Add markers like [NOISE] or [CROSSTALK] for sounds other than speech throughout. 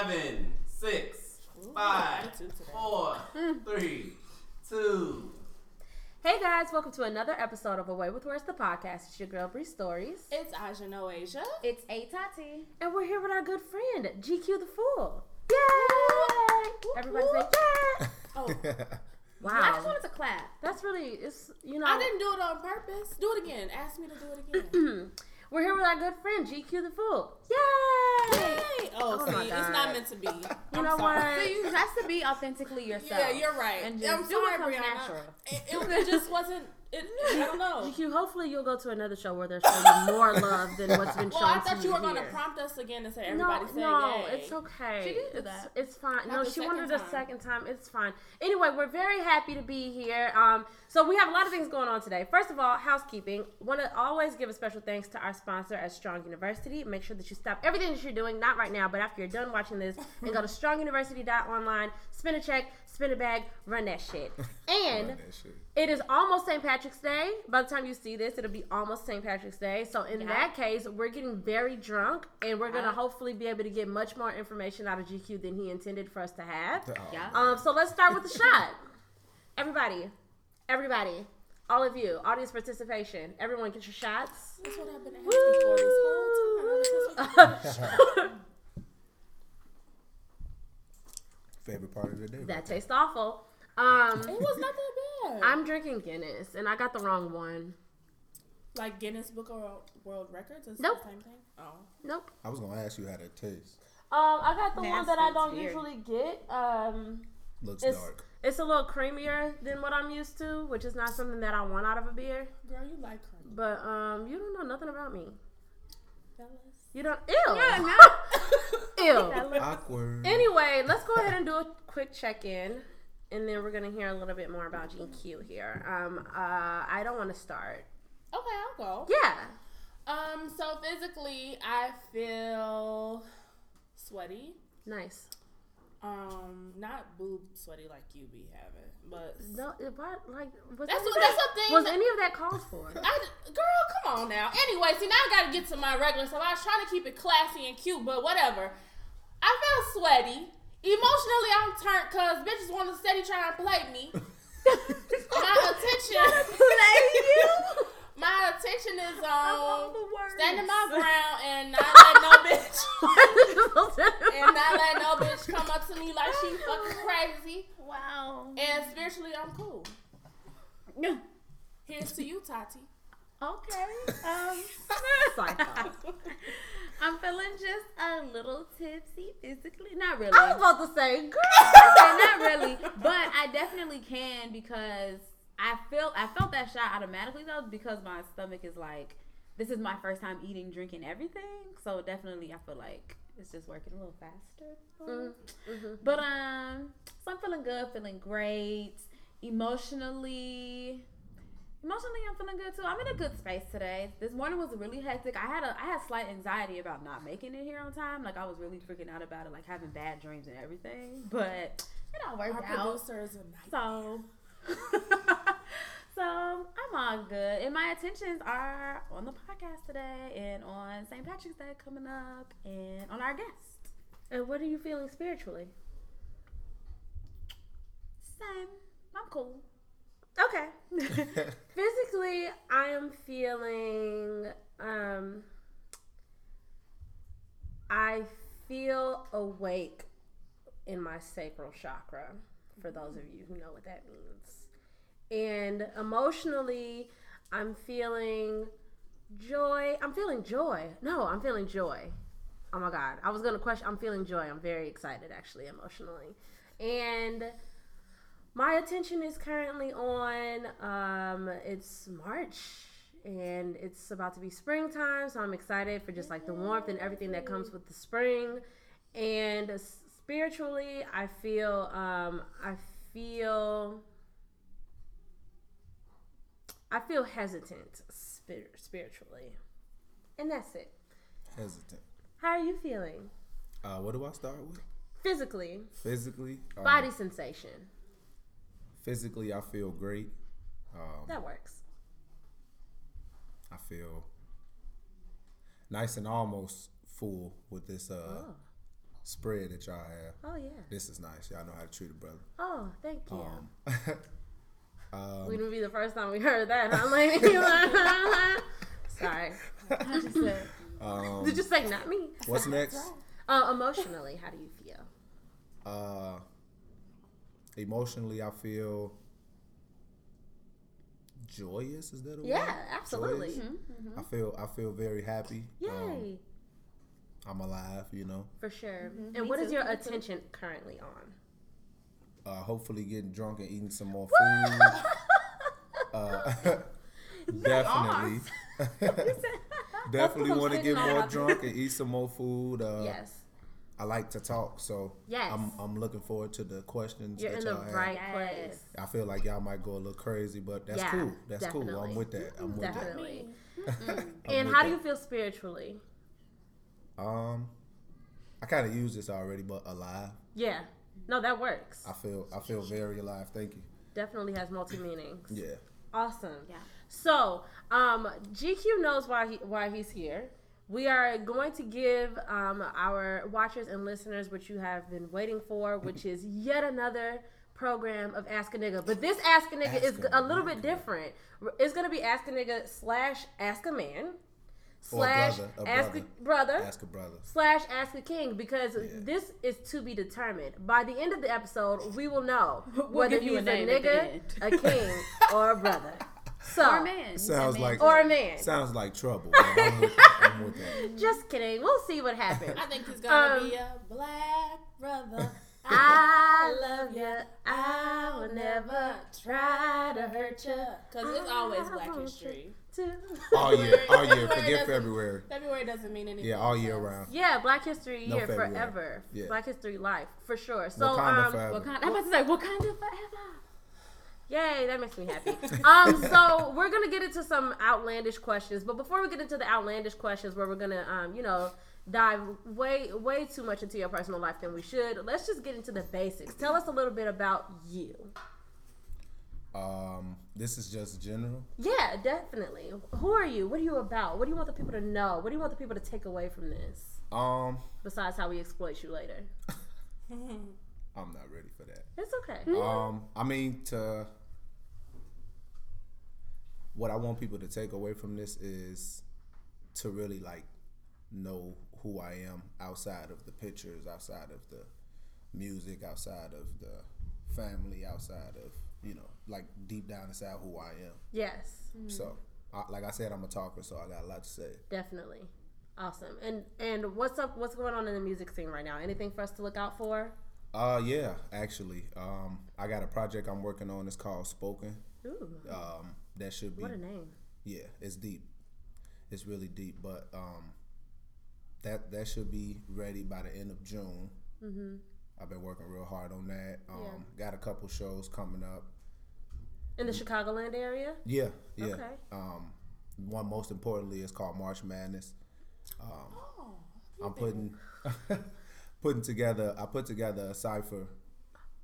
seven, six, five, attitude today. four, three, two. Hey guys, welcome to another episode of Away with Words, the podcast. It's your girl Bree Stories, It's Aja Noasia. It's A Tati. and we're here with our good friend GQ the Fool. Yay! Everybody say yeah! Oh, [LAUGHS] Wow, I just wanted to clap. that's really it's you know I didn't do it on purpose. Do it again. Ask me to do it again. [CLEARS THROAT] we're here with our good friend GQ the Fool. Yay! Oh, Oh see, my it's not meant to be. You I'm know sorry. what? So you have to be authentically yourself. Yeah, you're right. And just I'm do sorry, comes Brianna. natural. It, it, it just wasn't. It, I don't know. GQ, hopefully you'll go to another show where they're showing you more love than what's been shown [LAUGHS] Well, I to thought you were going to prompt us again and say No, everybody say no, yay. it's okay. She did do it's, that. It's fine. Not no, she wanted second a second time. It's fine. Anyway, we're very happy to be here. Um, so we have a lot of things going on today. First of all, housekeeping. Want to always give a special thanks to our sponsor at Strong University. Make sure that you stop everything that you're doing, not right now, but after you're done watching this, and go to [LAUGHS] stronguniversity.online, spin a check, spin a bag, run that shit. [LAUGHS] And that shit. it is almost St. Patrick's Day. By the time you see this, it'll be almost St. Patrick's Day. So in Yeah. that case, we're getting very drunk, and we're gonna Yeah. hopefully be able to get much more information out of GQ than he intended for us to have. Oh, Yeah. Um, so let's start with the shot. Everybody, everybody, all of you, audience participation. Everyone, get your shots. That's what I've been asking for this whole time. [LAUGHS] This is- Favorite part of the day. that tastes awful. Um, It was not that bad. I'm drinking Guinness, and I got the wrong one. like Guinness Book of World Records. Is Nope. the same thing. Oh. Nope. I was gonna ask you how that tastes. Um, I got the one that I don't it's weird. usually get. Um, Looks it's dark. it's a little creamier than what I'm used to, which is not something that I want out of a beer. Girl, you like cream. But um, you don't know nothing about me. Fellas. You don't. Ew. Yeah, [LAUGHS] ill. Awkward. Anyway, let's go ahead and do a quick check in, and then we're gonna hear a little bit more about GQ here. Um, uh, I don't want to start. Okay, I'll go. Yeah. Um, so physically, I feel sweaty. Nice. Um, not boob sweaty like you be having, but No, what like was that's what, that's the thing. was that- any of that called for? [LAUGHS] I, girl, come on now. Anyway, see now I gotta get to my regular stuff. I was trying to keep it classy and cute, but whatever. I feel sweaty. Emotionally, I'm turned because bitches want to steady try and play me. [LAUGHS] my attention, [LAUGHS] my attention is on standing my ground and not [LAUGHS] let no bitch [LAUGHS] [LAUGHS] and not let no bitch come up to me like she fucking crazy. Wow. And spiritually, I'm cool. Here's to you, Tati. Okay. Um. I'm feeling just a little tipsy physically. Not really. I was about to say, girl. Not really, but I definitely can because I feel I felt that shot automatically though because my stomach is like this is my first time eating, drinking everything, so definitely I feel like it's just working a little faster. Mm-hmm. But um, so I'm feeling good, feeling great, emotionally. Emotionally, I'm feeling good too. I'm in a good space today. This morning was really hectic. I had a I had slight anxiety about not making it here on time. Like I was really freaking out about it, like having bad dreams and everything. But it all worked Our out. producer is a night. So, [LAUGHS] so I'm all good, and my attentions are on the podcast today, and on St. Patrick's Day coming up, and on our guest. And what are you feeling spiritually? Same. I'm cool. Okay. [LAUGHS] Physically, I am feeling um I feel awake in my sacral chakra for those of you who know what that means. And emotionally, I'm feeling joy. I'm feeling joy. No, I'm feeling joy. Oh my god. I was going to question I'm feeling joy. I'm very excited actually emotionally. And my attention is currently on um it's march and it's about to be springtime so i'm excited for just like the warmth and everything that comes with the spring and spiritually i feel um i feel i feel hesitant spir- spiritually and that's it Hesitant. how are you feeling Uh, what do I start with? physically Physically. um, body sensation Physically, I feel great. Um, that works I feel nice and almost full with this uh, spread that y'all have. Oh yeah. This is nice. Y'all know how to treat a brother. Oh, thank you. Um, [LAUGHS] um, Wouldn't be the first time we heard that, huh, lady? [LAUGHS] [LAUGHS] Sorry. I just said, um, Did you say not me? what's next? Uh, emotionally, how do you feel? Uh, emotionally, I feel joyous. Is that a word? Yeah, absolutely. Joyous? I feel I feel very happy. Yay, Um, I'm alive. You know. for sure. Me And what is too, your attention currently on? Uh, hopefully, getting drunk and eating some more food. [LAUGHS] uh, [LAUGHS] definitely. [LAUGHS] definitely want to get more drunk and eat some more food. Uh, yes, I like to talk, so Yes. I'm I'm looking forward to the questions you're that in the y'all have. right Yes. place. I feel like y'all might go a little crazy, but that's Yeah, cool. That's cool. I'm with that. I'm with Definitely. that. I'm And with how do you feel spiritually? Um, I kind of used this already, but alive. Yeah, no, that works. I feel I feel very alive. Thank you. Definitely has multi meanings. [CLEARS THROAT] Yeah. Awesome. Yeah. So, um, GQ knows why he why he's here. We are going to give um, our watchers and listeners what you have been waiting for, [LAUGHS] which is yet another program of Ask a Nigga. But this Ask a Nigga Ask is a a little bit different. It's going to be Ask a Nigga slash Ask a Man Or a slash brother, a Ask brother. a brother Ask a brother. slash ask a king because this is to be determined. By the end of the episode, we will know [LAUGHS] whether give you he's a a, name at the nigga, a king, [LAUGHS] or a brother. So, or a man. Sounds A man. like- or a man. Sounds like trouble. I'm with, I'm with that. [LAUGHS] Just kidding. We'll see what happens. I think he's gonna Um, be a black brother. I love you. I will never try to hurt you. Cause it's always Black History. To- All year, [LAUGHS] all year. February Forget February. February doesn't mean anything. Yeah, all year else. round. Yeah, Black History No Year February. forever. Yeah. Black History Life for sure. So, Wakanda um, forever. Wakanda, I'm about to say Wakanda forever. Yay, that makes me happy. [LAUGHS] um, so we're gonna get into some outlandish questions, but before we get into the outlandish questions, where we're gonna, um, you know, dive way, way too much into your personal life than we should, let's just get into the basics. Tell us a little bit about you. Um, this is just general. Yeah, definitely. Who are you? What are you about? What do you want the people to know? What do you want the people to take away from this? Um, Besides how we exploit you later. [LAUGHS] I'm not ready for that. It's okay. Um, I mean, to what I want people to take away from this is to really like know who I am outside of the pictures, outside of the music, outside of the family, outside of you know, like deep down inside who I am. Yes, So, I, like I said, I'm a talker, so I got a lot to say. definitely. Awesome. And and what's up? What's going on in the music scene right now? Anything for us to look out for? Uh, yeah, actually, um, I got a project I'm working on. It's called Spoken. Ooh, Um, that should be what a name. yeah, it's deep. It's really deep, but um, that that should be ready by the end of June. Mm-hmm. I've been working real hard on that. Um, Yeah. Got a couple shows coming up. In the Chicagoland area? Yeah, yeah. Okay. Um, one most importantly is called March Madness. Um, Oh, I'm putting [LAUGHS] putting together. I put together a cipher.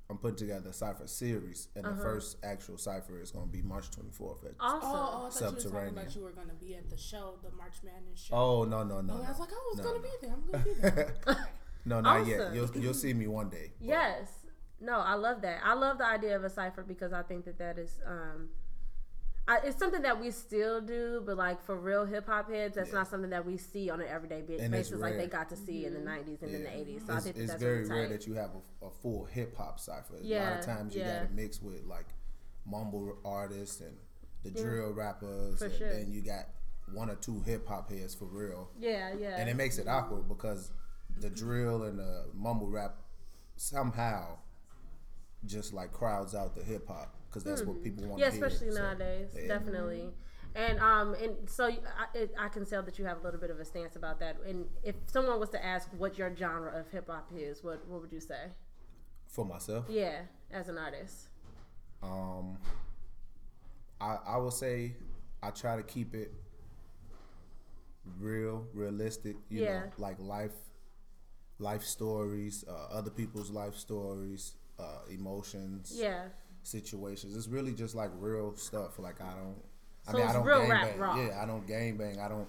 I'm putting together a cipher series, and Uh-huh. the first actual cipher is going to be March 24th. At, Awesome. Oh, oh, I thought you were talking about you were gonna be at the show, the March Madness show. oh no no no! Oh, I was no. like, I was No, gonna no. be there. I'm gonna be there. [LAUGHS] No, not yet. You'll you'll see me one day. but- Yes. No, I love that. I love the idea of a cipher because I think that that is um I, it's something that we still do, but like for real hip hop heads, that's Yeah. not something that we see on an everyday ba- And it's basis like they got to see in the mm-hmm. '90s and in the '80s. So I It's, think it's that's very really rare tight. that you have a, a full hip hop cipher. Yeah. a lot of times you yeah. got to mix with like mumble artists and the Yeah. drill rappers, For and sure. then you got one or two hip hop heads for real, Yeah, yeah. and it makes it awkward because the mm-hmm. drill and the mumble rap somehow just like crowds out the hip hop because that's what people want. Yeah, to hear. especially So, nowadays, yeah. definitely. And um, and so I, it, I can tell that you have a little bit of a stance about that. And if someone was to ask what your genre of hip hop is, what what would you say? For myself, Yeah, as an artist. Um, I I will say I try to keep it real, realistic. You Yeah. know, like life, life stories, uh, other people's life stories, uh, emotions, Yeah. Situations. It's really just like real stuff. Like I don't. I So mean, I it's don't real gang rap bang. raw. Yeah, I don't gang bang. I don't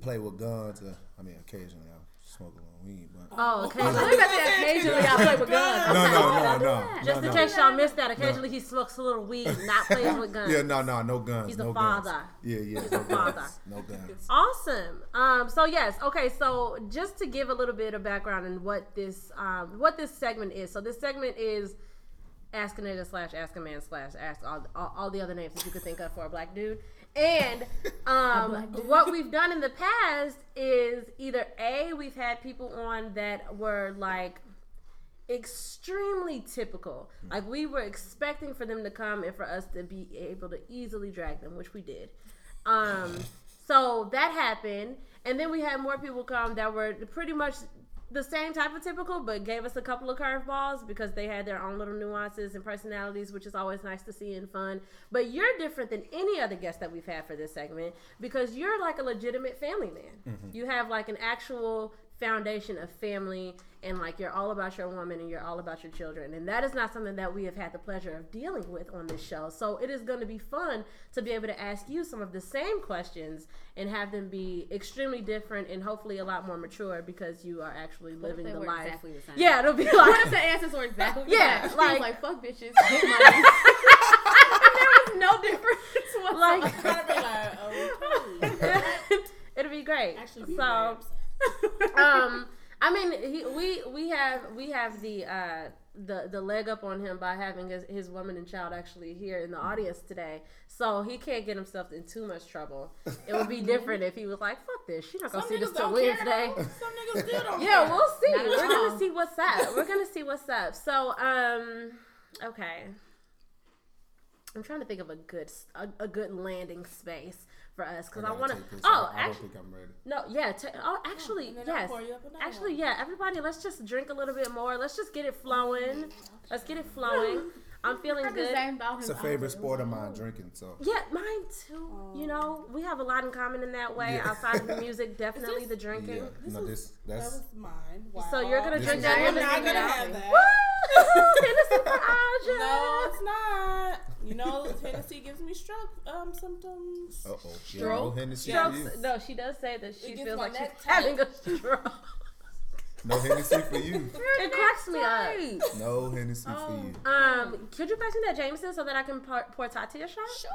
play with guns. Uh, I mean, occasionally I'll smoke a little weed, but Oh, occasionally, occasionally I play with guns. no, no, no, no, Just no, in no. case y'all missed that, occasionally he smokes a little weed, not playing with guns. Yeah, no, no, no guns. He's a no father. Guns. Yeah, yeah, no father. guns. No guns. Awesome. Um, so yes, okay. So just to give a little bit of background on what this um, what this segment is. So this segment is ask a nigga slash ask a man slash ask all, all, all the other names that you could think of for a black dude. And [LAUGHS] um, black dude. what we've done in the past is either a we've had people on that were like extremely typical. Like we were expecting for them to come and for us to be able to easily drag them, which we did. Um, so that happened, and then we had more people come that were pretty much the same type of typical, but gave us a couple of curveballs because they had their own little nuances and personalities, which is always nice to see and fun. But you're different than any other guest that we've had for this segment because you're like a legitimate family man. Mm-hmm. You have like an actual foundation of family and like you're all about your woman and you're all about your children and that is not something that we have had the pleasure of dealing with on this show so it is going to be fun to be able to ask you some of the same questions and have them be extremely different and hopefully a lot more mature because you are actually living the life exactly the same? yeah it'll be like What if the answers were exactly [LAUGHS] Yeah, the same? like- Like, like fuck bitches, [LAUGHS] [LAUGHS] there was no difference whatsoever. like be like, okay. it'll be great Actually, so um i mean he, we we have we have the uh the the leg up on him by having his, his woman and child actually here in the audience today. So he can't get himself in too much trouble. It would be [LAUGHS] different if he was like fuck this. She's not gonna Some see this till wednesday. Some niggas still [LAUGHS] don't yeah care. we'll see. Not we're gonna see what's up. We're gonna see what's up. So um okay. I'm trying to think of a good a, a good landing space for us because i, gotta want to take this. oh I, I don't actually think I'm ready. no, yeah. T- oh, actually, And yes. pour you up another Actually, one. yeah. Everybody, let's just drink a little bit more. Let's just get it flowing. Let's get it flowing. [LAUGHS] I'm feeling I had the good. same thought It's a favorite sport of mine, drinking. So Yeah, mine too. You know, we have a lot in common in that way. Yeah. Outside of the [LAUGHS] music, definitely this- the drinking. yeah, This no, is- this That that's was mine. Wow. So you're gonna This drink is that yours. I'm not gonna have that. Woo! Hennessy [LAUGHS] [LAUGHS] for Aja. No, it's not. You know, Hennessy gives me stroke um symptoms. uh oh. Yeah, no Stroke? Hennessy Strokes. No, she does say that she feels like she's having a stroke. No Hennessy for you. It cracks me up. No Hennessy Oh. for you. Um, could you pass me that Jameson so that I can pour, pour Tati a shot? Sure.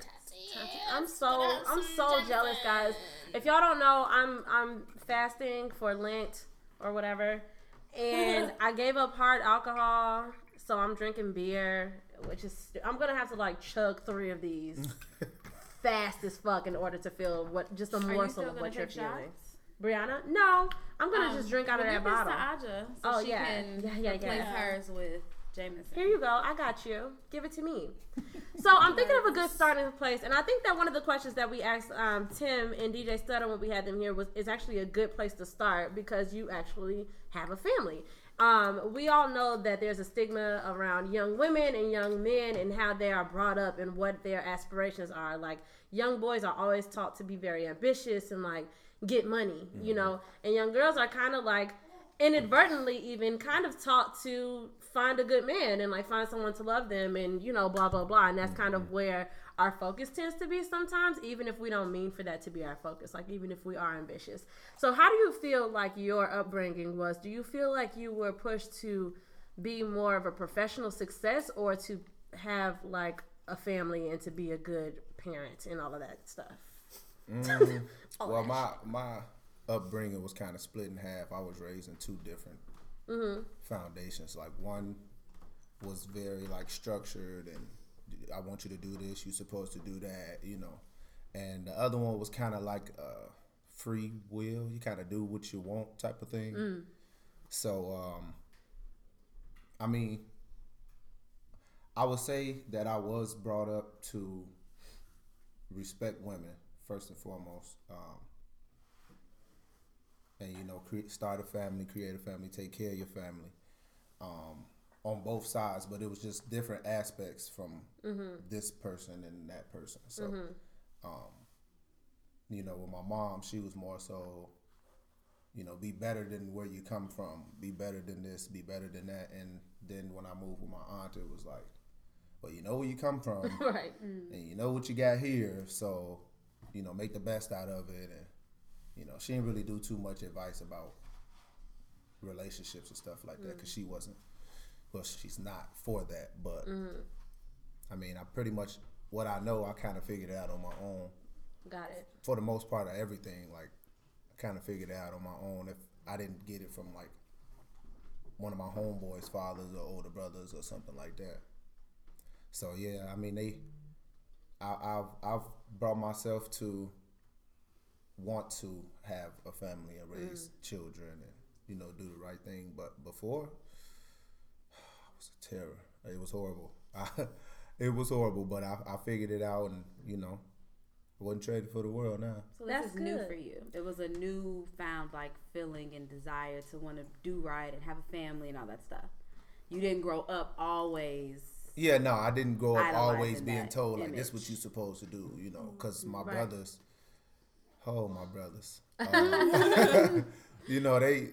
Tati. I'm so I'm so jealous, guys. If y'all don't know, I'm I'm fasting for Lent or whatever, and [LAUGHS] I gave up hard alcohol, so I'm drinking beer, which is I'm gonna have to like chug three of these [LAUGHS] fast as fuck in order to feel what just a morsel of what you're take feeling. Brianna, no, I'm gonna Um, just drink out of that bottle. To Aja, so Oh, she yeah. can Yeah, yeah, replace yeah. hers with Jameson. Here you go. I got you. Give it to me. So I'm thinking of a good starting place, and I think that one of the questions that we asked um, Tim and DJ Stutter when we had them here was is actually a good place to start because you actually have a family. Um, we all know that there's a stigma around young women and young men and how they are brought up and what their aspirations are. Like young boys are always taught to be very ambitious and like get money, you mm-hmm. know, and young girls are kind of like inadvertently even kind of taught to find a good man and like find someone to love them and you know blah blah blah. And that's kind of mm-hmm. where our focus tends to be sometimes even if we don't mean for that to be our focus like even if we are ambitious. So how do you feel like your upbringing was? Do you feel like you were pushed to be more of a professional success or to have like a family and to be a good parent and all of that stuff [LAUGHS] Mm, well, my my upbringing was kind of split in half. I was raised in two different foundations. Like one was very like structured, and I want you to do this. You're supposed to do that, you know. And the other one was kind of like uh, free will. You kind of do what you want type of thing. So, um, I mean, I would say that I was brought up to respect women first and foremost, um, and you know, cre- start a family, create a family, take care of your family, um, on both sides. But it was just different aspects from this person and that person. So, um, you know, with my mom, she was more so, you know, be better than where you come from, be better than this, be better than that. And then when I moved with my aunt, it was like, well, you know where you come from [LAUGHS] right and you know what you got here, so you know make the best out of it. And you know, she didn't really do too much advice about relationships and stuff like that mm. because she wasn't. Well, she's not for that, but mm. I mean, I pretty much what I know, I kind of figured it out on my own. Got it. For the most part of everything, like I kind of figured it out on my own. If I didn't get it from like one of my homeboys' fathers or older brothers or something like that. So yeah, I mean they, I, I've I've brought myself to want to have a family and raise mm. children and you know do the right thing. But before, [SIGHS] it was a terror. It was horrible. I, [LAUGHS] it was horrible, but I, I figured it out and you know, I wasn't traded for the world now. So That's this is new for you. It was a new found like feeling and desire to want to do right and have a family and all that stuff. You didn't grow up always. Yeah, no, I didn't grow up always being that told like this image. what you supposed to do, you know, because my Right. brothers, oh my brothers, [LAUGHS] uh, [LAUGHS] you know they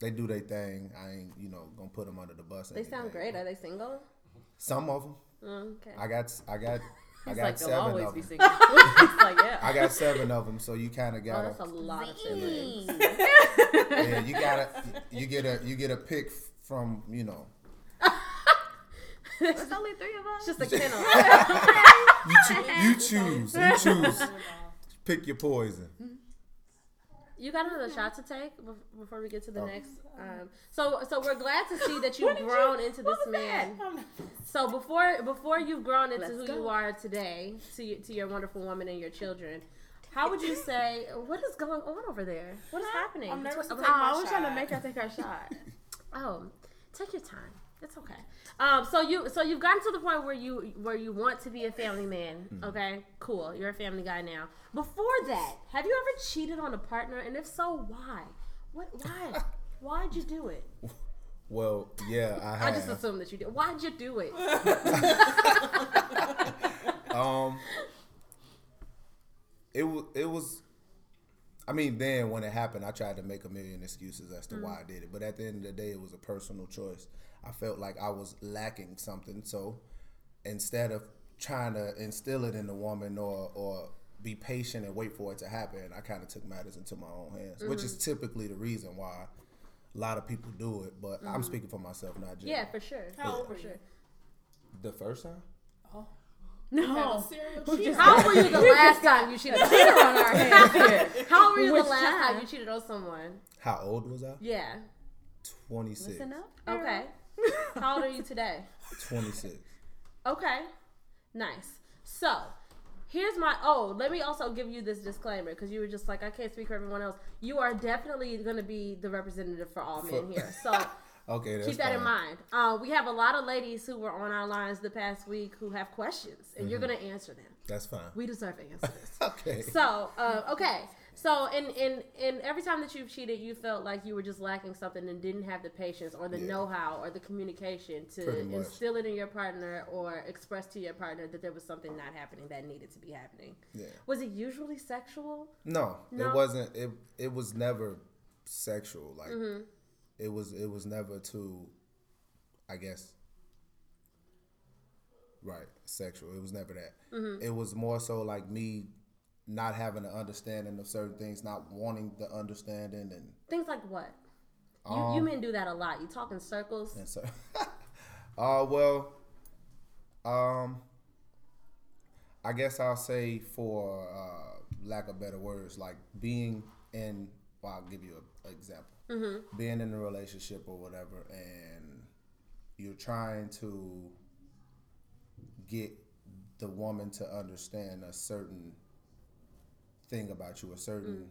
they do their thing. I ain't you know gonna put them under the bus. or They sound great. Are they single? Some of them. Mm, okay. I got I got [LAUGHS] I got like seven of them. like yeah. I got seven of them, so you kind of Oh, gotta that's a lot of siblings. yeah you gotta you get a you get a pick from you know It's only three of us. Just a kennel. [LAUGHS] you [LAUGHS] choo- you choose you choose pick your poison. You got another shot to take bef- before we get to the next. Um, so, so we're glad to see that [LAUGHS] you've grown into this man. So before before you've grown into Let's who go. you are today, to y- to your wonderful woman and your children, how would you say what is going on over there? What is happening? I'm nervous to Between- take Oh, my I was trying to make her take her shot. Oh, take your time. It's okay. Um, so you so you've gotten to the point where you where you want to be a family man. Okay, cool. You're a family guy now. Before that, have you ever cheated on a partner? And if so, why? What? Why? [LAUGHS] Why'd you do it? Well, yeah, I I just assumed that you did. Why'd you do it? [LAUGHS] [LAUGHS] Um, it was it was. I mean, then when it happened, I tried to make a million excuses as to why I did it. But at the end of the day, it was a personal choice. I felt like I was lacking something, so instead of trying to instill it in the woman or or be patient and wait for it to happen, I kind of took matters into my own hands, which is mm-hmm. typically the reason why a lot of people do it. But I'm mm-hmm. speaking for myself, not just Yeah, for sure. How old were For you? sure. the first time. Oh. Have No. a serial Who cheater. just- How were you the [LAUGHS] last time you cheated? Cheater on our hands here. [LAUGHS] How were you Which the last time time? you cheated on someone? How old was I? Yeah. Twenty six. Listen up. Okay. How old are you today? Twenty six. Okay. Nice. So, here's my oh, let me also give you this disclaimer because you were just like I can't speak for everyone else. You are definitely going to be the representative for all men here. So, [LAUGHS] Okay, that's keep that in mind. Uh, we have a lot of ladies who were on our lines the past week who have questions and you're going to answer them. That's fine. We deserve answers. [LAUGHS] Okay. So, uh, okay. So, in, in in every time that you've cheated, you felt like you were just lacking something and didn't have the patience or the Yeah. know-how or the communication to instill it in your partner or express to your partner that there was something not happening that needed to be happening. Yeah. Was it usually sexual? No, No? it wasn't. It it was never sexual. Like Mm-hmm. it was. It was never too. I guess. Right, sexual. It was never that. Mm-hmm. It was more so like me not having an understanding of certain things, not wanting the understanding, and Things like what? You, Um, you men do that a lot. You talk in circles. and [LAUGHS] so. uh well, um, I guess I'll say for uh, lack of better words, like being in. Well, I'll give you an example. Mm-hmm. Being in a relationship or whatever, and you're trying to get the woman to understand a certain thing about you, a certain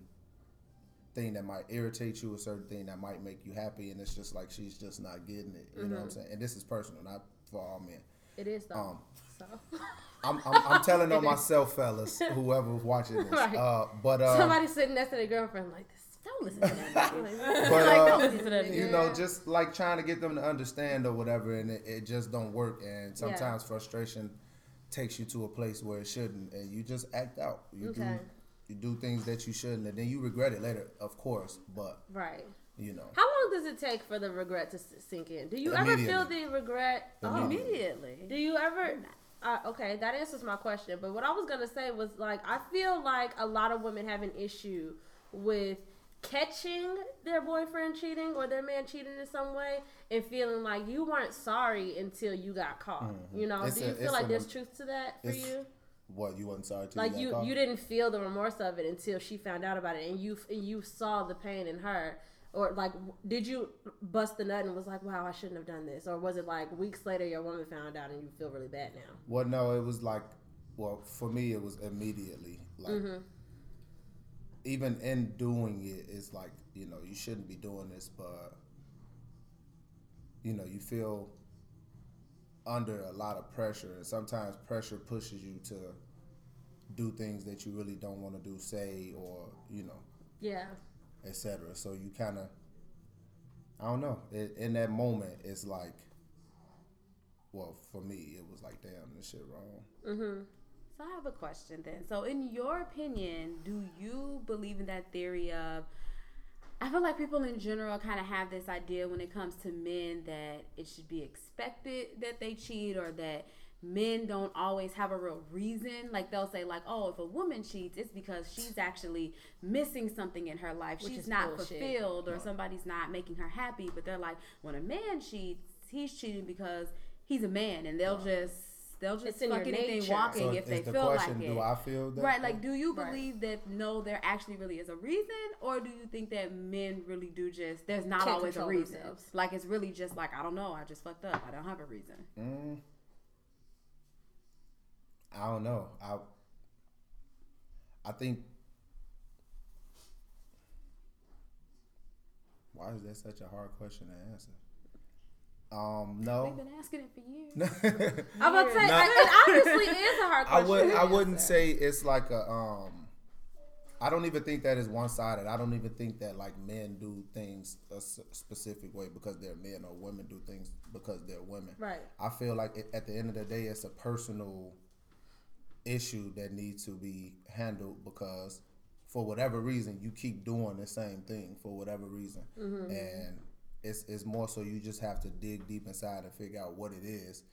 thing that might irritate you, a certain thing that might make you happy, and it's just like she's just not getting it. You know what I'm saying? And this is personal, not for all men. It is though. Um, so [LAUGHS] I'm, I'm, I'm telling on [LAUGHS] myself, fellas, whoever's watching this. [LAUGHS] Right. Uh, but uh, somebody sitting next to their girlfriend like this. Don't listen to that. but uh, listen to that nigga. you know, just like trying to get them to understand or whatever, and it, it just don't work. And sometimes frustration takes you to a place where it shouldn't, and you just act out. You Okay. do you do things that you shouldn't, and then you regret it later, of course. But Right. you know, How long does it take for the regret to sink in? Do you ever feel the regret? Oh, Immediately. Immediately. Do you ever? uh, okay, that answers my question. But what I was gonna say was like, I feel like a lot of women have an issue with catching their boyfriend cheating or their man cheating in some way and feeling like you weren't sorry until you got caught. You know, It's do you a- feel like an- there's truth to that for you? What you wasn't sorry to Like you, you didn't feel the remorse of it until she found out about it, and you and you saw the pain in her, or like, did you bust the nut and was like, "Wow, I shouldn't have done this," or was it like weeks later your woman found out and you feel really bad now? Well, no, it was like, well, for me, it was immediately. Like, Mm-hmm. even in doing it, it's like, you know, you shouldn't be doing this, but, you know, you feel under a lot of pressure, and sometimes pressure pushes you to do things that you really don't want to do, say, or, you know, Yeah, etc. So you kind of, I don't know. It, in that moment, it's like, well, for me, it was like, damn, this shit wrong. Mhm. So I have a question then. So in your opinion, do you believe in that theory of I feel like people in general kind of have this idea when it comes to men that it should be expected that they cheat or that men don't always have a real reason. Like they'll say like, "Oh, if a woman cheats, it's because she's actually missing something in her life. Which she's not bullshit. fulfilled or somebody's not making her happy." But they're like, when a man cheats, he's cheating because he's a man and they'll just they'll just It's in your fuck anything nature. walking So if they the feel question, like it. do I feel that? Right, like, do you Right. believe that no, there actually really is a reason, or do you think that men really do just there's not Can't always a reason? themselves. Like, it's really just like I don't know, I just fucked up, I don't have a reason. Mm, I don't know. I I think why is that such a hard question to answer? Um, We've no. been asking it for years. [LAUGHS] I'm about to say, No. I, it obviously is a hard I would, I wouldn't say it's like a um I don't even think that is one sided. I don't even think that like men do things a s- specific way because they're men or women do things because they're women. Right. I feel like it, at the end of the day, it's a personal issue that needs to be handled because for whatever reason you keep doing the same thing for whatever reason, and it's it's more so you just have to dig deep inside and figure out what it is,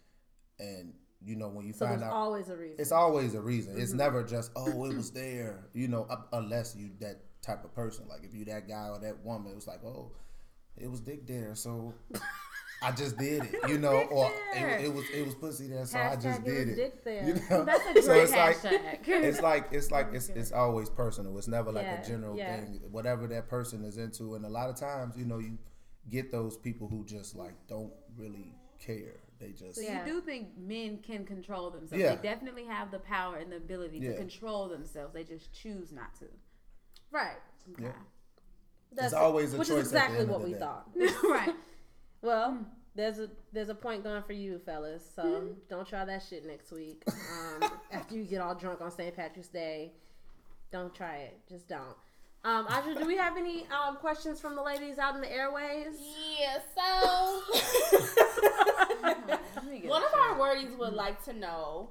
and you know when you So find there's out always a reason. it's always a reason. It's mm-hmm. never just oh it was there, you know, unless you that type of person. Like if you that guy or that woman, it was like oh, it was dick there, so [LAUGHS] I just did it, you know, or it, it was it was pussy there, so I just did it. You know? That's a [LAUGHS] so great it's like hashtag. [LAUGHS] it's like it's like it's it's always personal. It's never like Yeah, a general yeah. thing. Whatever that person is into, and a lot of times, you know, you get those people who just like don't really care. They just So Yeah. you do think men can control themselves? Yeah. They definitely have the power and the ability Yeah. to control themselves. They just choose not to. right. Yeah. That's always a which choice is at the exactly end what we day. thought. [LAUGHS] right. [LAUGHS] Well, there's a there's a point going for you, fellas. So Mm-hmm. don't try that shit next week. Um, [LAUGHS] after you get all drunk on St. Patrick's Day, don't try it. Just don't. Um, Audrey, do we have any um, questions from the ladies out in the airways? Yeah, so [LAUGHS] Let me get one of our wordies would like to know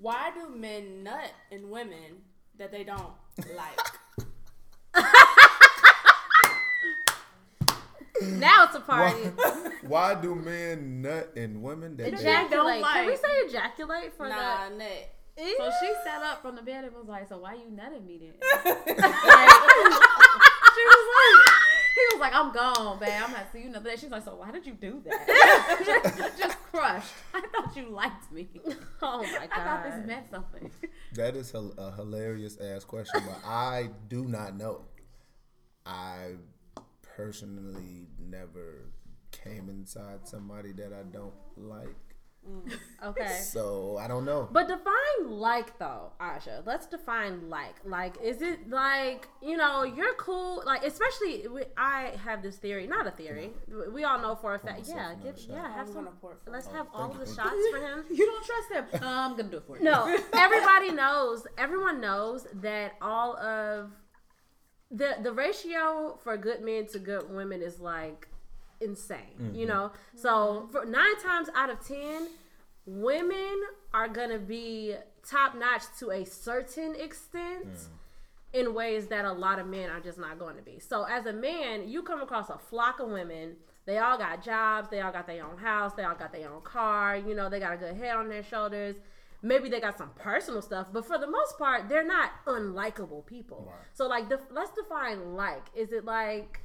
why do men nut in women that they don't like? [LAUGHS] Now it's a party. why, why do men nut in women that they don't like? Can we say ejaculate for nah, that? Nut. So she sat up from the bed and was like, "So why you nutting me then?" [LAUGHS] Like, [LAUGHS] she was like, "He was like, I'm gone, babe. I'm not seeing you another day." She's like, "So why did you do that?" [LAUGHS] just, just crushed. I thought you liked me. oh my god! I thought this meant something. That is a, a hilarious ass question, but I do not know. I personally never came inside somebody that I don't like, [LAUGHS] Okay. so I don't know. But define like though, Aja. Let's define like. Like, is it like you know you're cool? Like, especially we, I have this theory, not a theory. We- We all know for a fact. myself Yeah, give, yeah. Have I'm some. gonna pour Let's Oh, have all thank of the shots for him. [LAUGHS] You don't trust him? Uh, I'm gonna do it for you. No, [LAUGHS] everybody knows. Everyone knows that all of the the ratio for good men to good women is like insane. You mm-hmm. know, so for nine times out of ten, women are gonna be top notch to a certain extent. Mm. in ways that a lot of men are just not going to be. So as a man, you come across a flock of women. They all got jobs. They all got their own house. They all got their own car. You know, they got a good head on their shoulders. Maybe they got some personal stuff, but for the most part, they're not unlikable people. Right. So like, def- let's define like. Is it like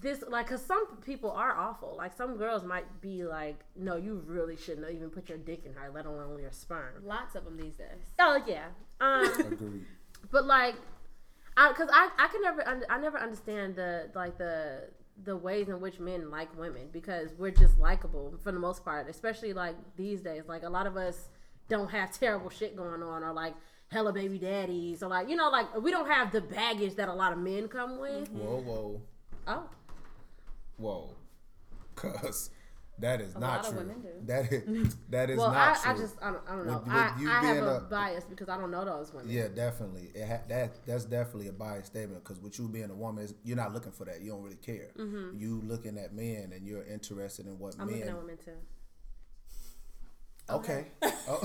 this? Like, cause some people are awful. Like some girls might be like, no, you really shouldn't even put your dick in her, let alone your sperm. Lots of them these days. Oh yeah. Um, [LAUGHS] Agreed. but like, I because I I can never un- I never understand the like the the ways in which men like women because we're just likable for the most part, especially like these days. Like a lot of us don't have terrible shit going on or like hella baby daddies or like you know like we don't have the baggage that a lot of men come with. Whoa, whoa, Oh, whoa. Cause that is A not lot of true. women do. That is [LAUGHS] that is well, I, not I true. just I don't, I don't know. With- with I, I have a, a- bias because I don't know those women. Yeah, definitely. It ha- that that's definitely a biased statement because with you being a woman, is you're not looking for that. You don't really care. You looking at men and you're interested in what Mm-hmm. I'm men. looking at women too. Okay. Oh,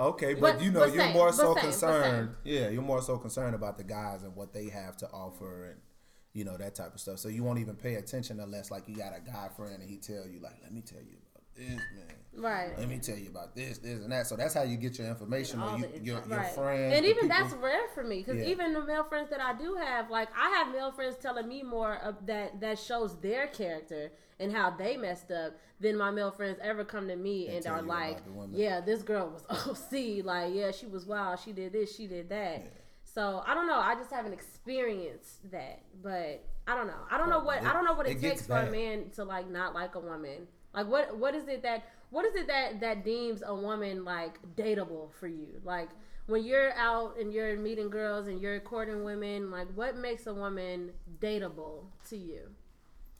[LAUGHS] [LAUGHS] okay, but, But- you know, you're same, more so same, concerned. Yeah, you're more so concerned about the guys and what they have to offer and you know that type of stuff. So you won't even pay attention unless like you got a guy friend and he tell you like, "Let me tell you about this, man. Right. Let me tell you about this, this, and that." So that's how you get your information or you, your, info. your Right. friends. and even people- that's rare for me because Yeah. even the male friends that I do have, like I have male friends telling me more of that that shows their character and how they messed up than my male friends ever come to me And and, are like, about the women. "Yeah, this girl was [LAUGHS] OC. Like, yeah, she was wild. She did this. She did that." So I don't know. I just haven't experienced that, but I don't know. I don't know what it- I don't know what it, it takes for a man to like not like a woman. Like what what is it that what is it that that deems a woman like dateable for you? Like when you're out and you're meeting girls and you're courting women, like what makes a woman dateable to you?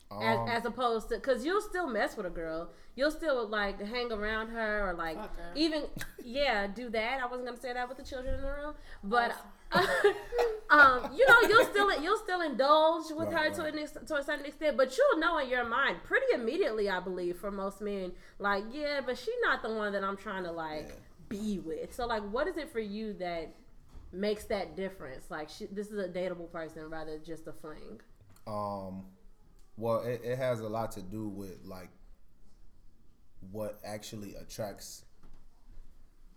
As, Um, as opposed to because you'll still mess with a girl you'll still like hang around her or like Fuck her. even yeah do that i wasn't gonna say that with the children in the room but [LAUGHS] um you know you'll still you'll still indulge with Right, her to, right. an ex- to a certain extent but you'll know in your mind pretty immediately i believe for most men like yeah but she's not the one that i'm trying to like Yeah. be with so like what is it for you that makes that difference like she, this is a dateable person rather than just a fling Um, well, it, it has a lot to do with like what actually attracts,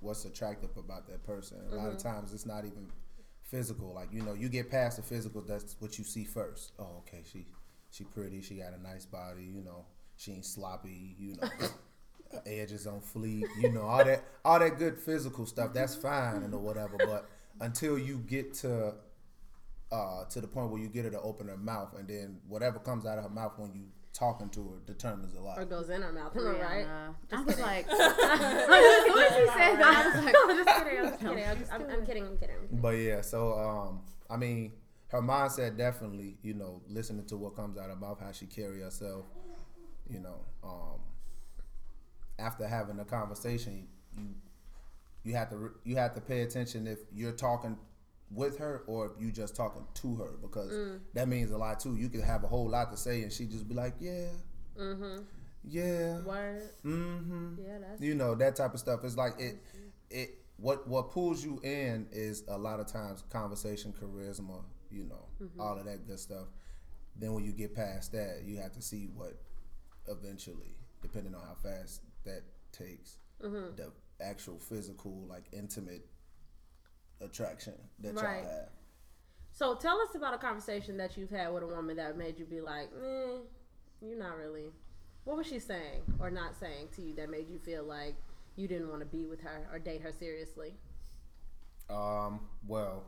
what's attractive about that person. A lot of mm-hmm. times, it's not even physical. Like you know, you get past the physical. That's what you see first. Oh, okay, she she pretty. She got a nice body. You know, she ain't sloppy. You know. [LAUGHS] Edges on fleek, you know all that, all that good physical stuff. That's fine and or whatever. But until you get to uh, to the point where you get her to open her mouth, and then whatever comes out of her mouth when you talking to her determines a lot. or goes in her mouth am I right [LAUGHS] [LAUGHS] Brianna. I was like, as soon as said that, I was like, I'm just kidding. I'm just kidding. I'm, just I'm, I'm it. kidding. I'm kidding. But yeah, so um, I mean, her mindset definitely, you know, listening to what comes out of her mouth, how she carry herself, you know, um, after having a conversation, you you have to re- you have to pay attention if you're talking with her or if you just talking to her because that means a lot too. You could have a whole lot to say and she just be like, yeah, Mm-hmm. yeah, Word. mm-hmm. Yeah, that's you know that type of stuff it's like it it what what pulls you in is a lot of times conversation charisma you know all of that good stuff then when you get past that you have to see what eventually depending on how fast that takes the actual physical like intimate attraction that Right. y'all have So tell us about a conversation that you've had with a woman that made you be like, eh, you're not really. What was she saying or not saying to you that made you feel like you didn't want to be with her or date her seriously? Um, well,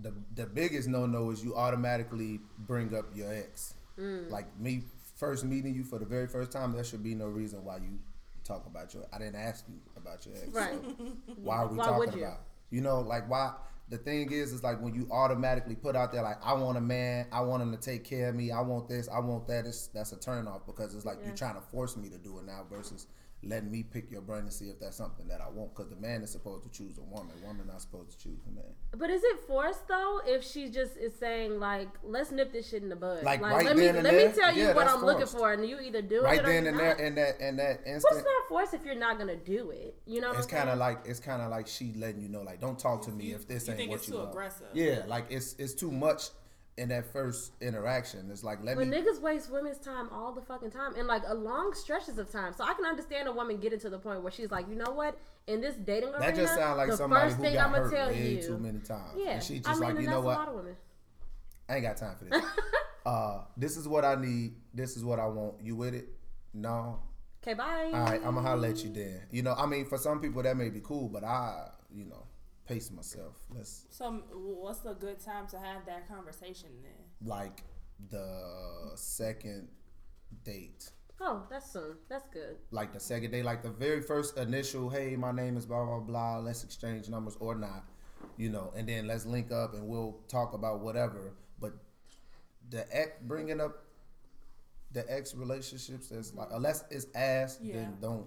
the the biggest no no is you automatically bring up your ex. Mm. Like me first meeting you for the very first time, there should be no reason why you talk about your. I didn't ask you about your ex. Right. so [LAUGHS] why are we Why talking you? about? You know, like why. The thing is, is like when you automatically put out there, like I want a man, I want him to take care of me, I want this, I want that. It's, that's a turn off because it's like Yeah. you're trying to force me to do it now versus letting me pick your brain and see if that's something that I want. Because the man is supposed to choose a woman. Woman not supposed to choose a man. But is it forced though? If she just is saying like, "Let's nip this shit in the bud," Like, right let me and let there? me tell you Yeah, what I'm looking for, and you either do Right it or then you're and not. there, in that in that What's instant, not forced if you're not gonna do it? You know, what it's I'm kind of like it's kind of like she letting you know, like, don't talk to me You- if this you ain't think what it's you too want. aggressive. Yeah, like it's it's too much in that first interaction. It's like let But me. niggas waste women's time all the fucking time, and like a long stretches of time. So I can understand a woman getting to the point where she's like, you know what? In this dating arena, That just sounds like the somebody first who thing got I'ma hurt tell way you, too many times. yeah, and she just I mean, like, you know what? a lot of women. I ain't got time for this. [LAUGHS] uh, this is what I need. This is what I want. You with it? No. Okay, bye. All right, I'm gonna holler at you then. You know, I mean, for some people that may be cool, but I, you know, pace myself. Let's So, what's a good time to have that conversation then? like the second date. Oh, that's soon. That's good. Like the second date, like the very first initial, hey, my name is blah blah blah. Let's exchange numbers or not, you know, and then let's link up and we'll talk about whatever. But the ex bringing up the ex relationships is like unless it's ass, Yeah. then don't.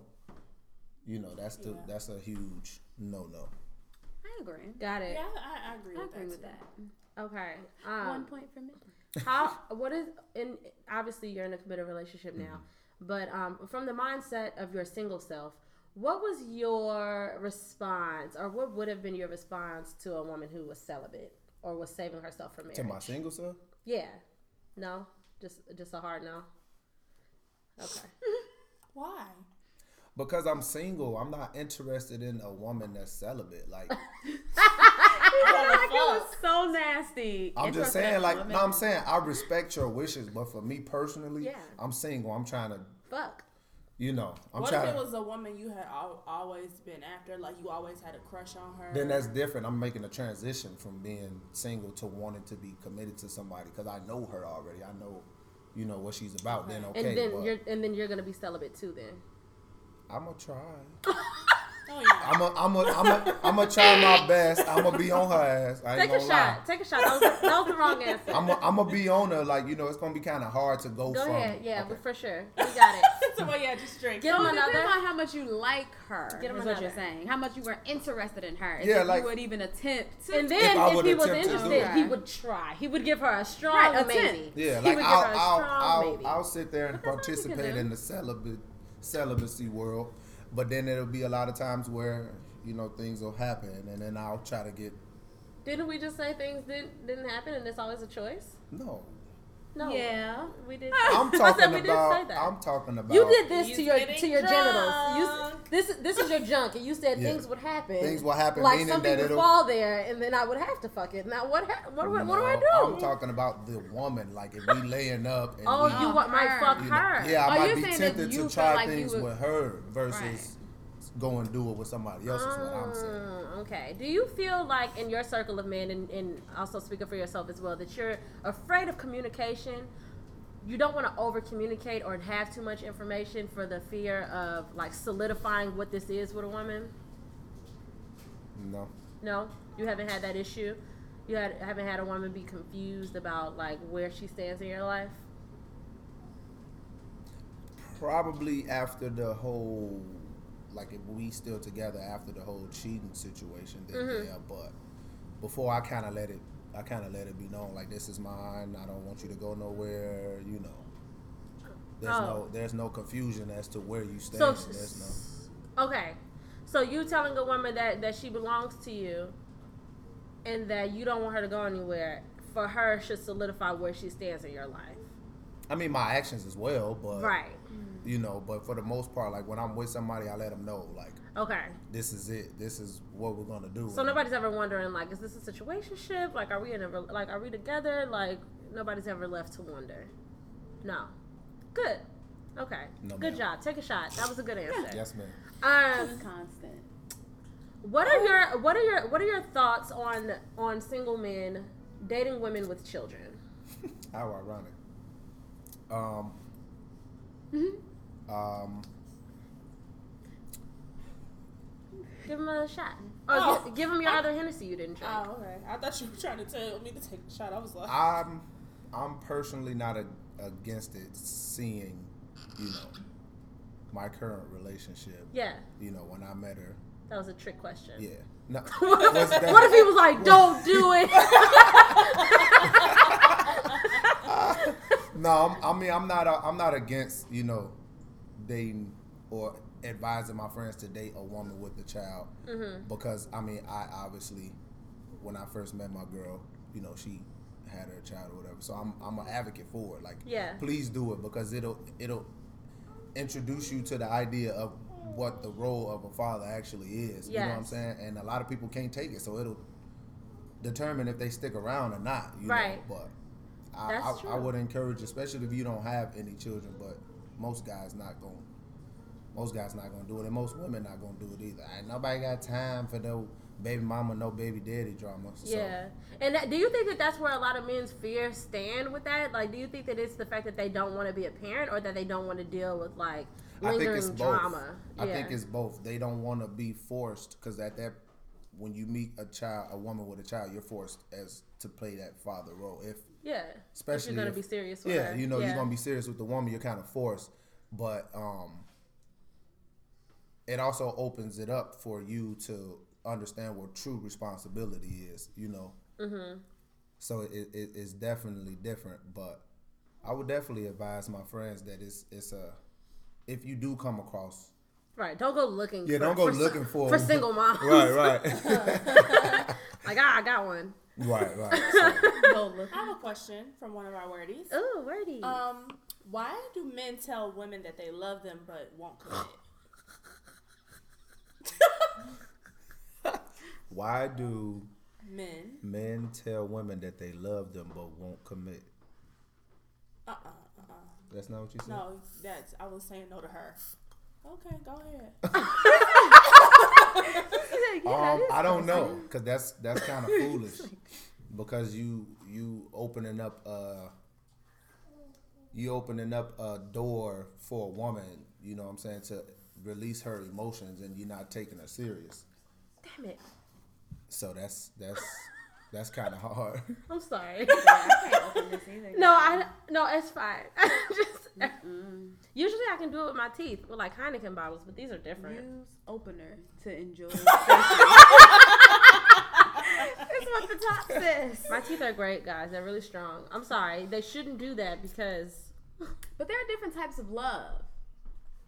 You know, that's the Yeah. that's a huge no no. I agree. Got it. Yeah, I, I agree I with agree that. with too. that. Okay. One Um, point for me. [LAUGHS] how? What is? And obviously, you're in a committed relationship now. Mm-hmm. But um, from the mindset of your single self, what was your response, or what would have been your response to a woman who was celibate or was saving herself for marriage? To my single self, Yeah. No. Just just a hard no. Okay. [LAUGHS] Why? Because I'm single, I'm not interested in a woman that's celibate. Like [LAUGHS] like it was so nasty. I'm just saying, in like women. no, I'm saying I respect your wishes, but for me personally, Yeah. I'm single. I'm trying to, Fuck. you know, I'm what trying if it was a woman you had al- always been after, like you always had a crush on her? then that's different. I'm making a transition from being single to wanting to be committed to somebody because I know her already. I know, you know, what she's about. Then okay, and then but you're and then you're gonna be celibate too. Then. I'm gonna try. [LAUGHS] Oh, no, you're not. I'm a, I'm a, I'm a, I'm gonna try my best. I'm gonna be on her ass. I ain't Take a gonna shot. lie. Take a shot. That was, that was the wrong answer. I'm a, I'm gonna be on her. Like you know, it's gonna be kind of hard to go, Go from. ahead. Yeah, okay. but for sure. We got it. [LAUGHS] so, well, yeah, just drink. Get So him it depends another. on how much you like her. Get him is what you're another. saying. How much you were interested in her. If Yeah, you like- would even attempt to. And then I if, would he was attempt to do interested, it. he would try. He would give her a strong Right, a maybe. Yeah, he like would I'll, give her a I'll, strong I'll, maybe. I'll sit there and that's all you can participate do. in the celibate, celibacy world, but then there'll be a lot of times where you know things will happen, and then I'll try to get Didn't we just say things didn't didn't happen and it's always a choice? no. No. Yeah. We did. [LAUGHS] I'm I said talking we did about. say that. I'm talking about. you did this He's to your to your genitals. You, s- this this is your junk, and you said Yeah. things would happen. Things will happen, Like something that would fall there, and then I would have to fuck it. Now what? Ha- what, what, what do I do? I'm talking about the woman. Like if we laying up and oh, we, you want might her. fuck you know, her? yeah, I Oh, might be tempted to try like things would- with her versus go and do it with somebody else. Is what I'm saying. Mm, Okay. Do you feel like in your circle of men, and, and also speaking for yourself as well, that you're afraid of communication? You don't want to over communicate or have too much information for the fear of like solidifying what this is with a woman? No. No, you haven't had that issue. You had, haven't had a woman be confused about like where she stands in your life. Probably after the whole, like if we still together after the whole cheating situation, then Mhm. yeah. But before I kind of let it, I kind of let it be known like this is mine. I don't want you to go nowhere. You know, there's Oh. no there's no confusion as to where you stand. So, there's no. okay, so you telling a woman that that she belongs to you, and that you don't want her to go anywhere, for her should solidify where she stands in your life. I mean my actions as well, but Right. You know, but for the most part, like when I'm with somebody, I let them know like Okay. this is it. This is what we're gonna do. So nobody's ever wondering like, is this a situationship? Like, are we in a rel- like, are we together? Like, nobody's ever left to wonder. No. Good. Okay. No, good ma'am. job. Take a shot. That was a good answer. Yes, man. Um, It's constant. what are your what are your what are your thoughts on on single men dating women with children? [LAUGHS] How ironic. Um. Mm-hmm. Um. Give him a shot. Oh. Oh, gi- give him your other Hennessy you didn't drink. Oh, okay. I thought you were trying to tell me to take a shot. I was like, I'm. I'm personally not a, against it. Seeing, you know, my current relationship, Yeah, you know, when I met her, that was a trick question. yeah. No, [LAUGHS] what, was that- if he was like, "Don't do it"? [LAUGHS] No, I'm, I mean I'm not. I'm not against you know dating or advising my friends to date a woman with a child Mm-hmm. because I mean I obviously when I first met my girl, you know she had her child or whatever. So I'm I'm an advocate for it. Like Yeah. please do it because it'll it'll introduce you to the idea of what the role of a father actually is. You know what I'm saying? And a lot of people can't take it, so it'll determine if they stick around or not. You Right. Know? But I, I, I would encourage, especially if you don't have any children, but most guys not going. Most guys not gonna do it, and most women not gonna do it either. Ain't nobody got time for no baby mama, no baby daddy drama. So, Yeah, and that, do you think that that's where a lot of men's fears stand with that? Like, do you think that it's the fact that they don't want to be a parent, or that they don't want to deal with like I think it's both. drama? I think it's both. They don't want to be forced because at that, when you meet a child, a woman with a child, you're forced as to play that father role. If yeah, especially if you're gonna if- be serious. With yeah, her. you know, yeah. you're gonna be serious with the woman. You're kind of forced, but um, it also opens it up for you to understand what true responsibility is. You know, Mm-hmm. so it, it, it's definitely different. But I would definitely advise my friends that it's it's a if you do come across Right. Don't go looking. yeah, for, don't go for, looking for for single [LAUGHS] moms. Right, right, [LAUGHS] Like, [LAUGHS] ah, I got one. right, right. So, Go look. I have a question from one of our wordies. Ooh, wordy. Um, why do men tell women that they love them but won't commit? why do Men. men tell women that they love them but won't commit? Uh uh uh. uh. That's not what you said. No, that's I was saying no to her. Okay, go ahead. [LAUGHS] Um, I don't know, cause that's that's kind of [LAUGHS] foolish, because you you opening up uh you opening up a door for a woman, you know what I'm saying, to release her emotions, and you're not taking her serious. Damn it. So that's that's that's kind of hard. I'm sorry. I can't open this either. no, I no, it's fine. [LAUGHS] Just usually I can do it with my teeth with like Heineken bottles, but these are different. Use opener to enjoy. [LAUGHS] That's what the top says. My teeth are great, guys. They're really strong. I'm sorry. They shouldn't do that because But there are different types of love.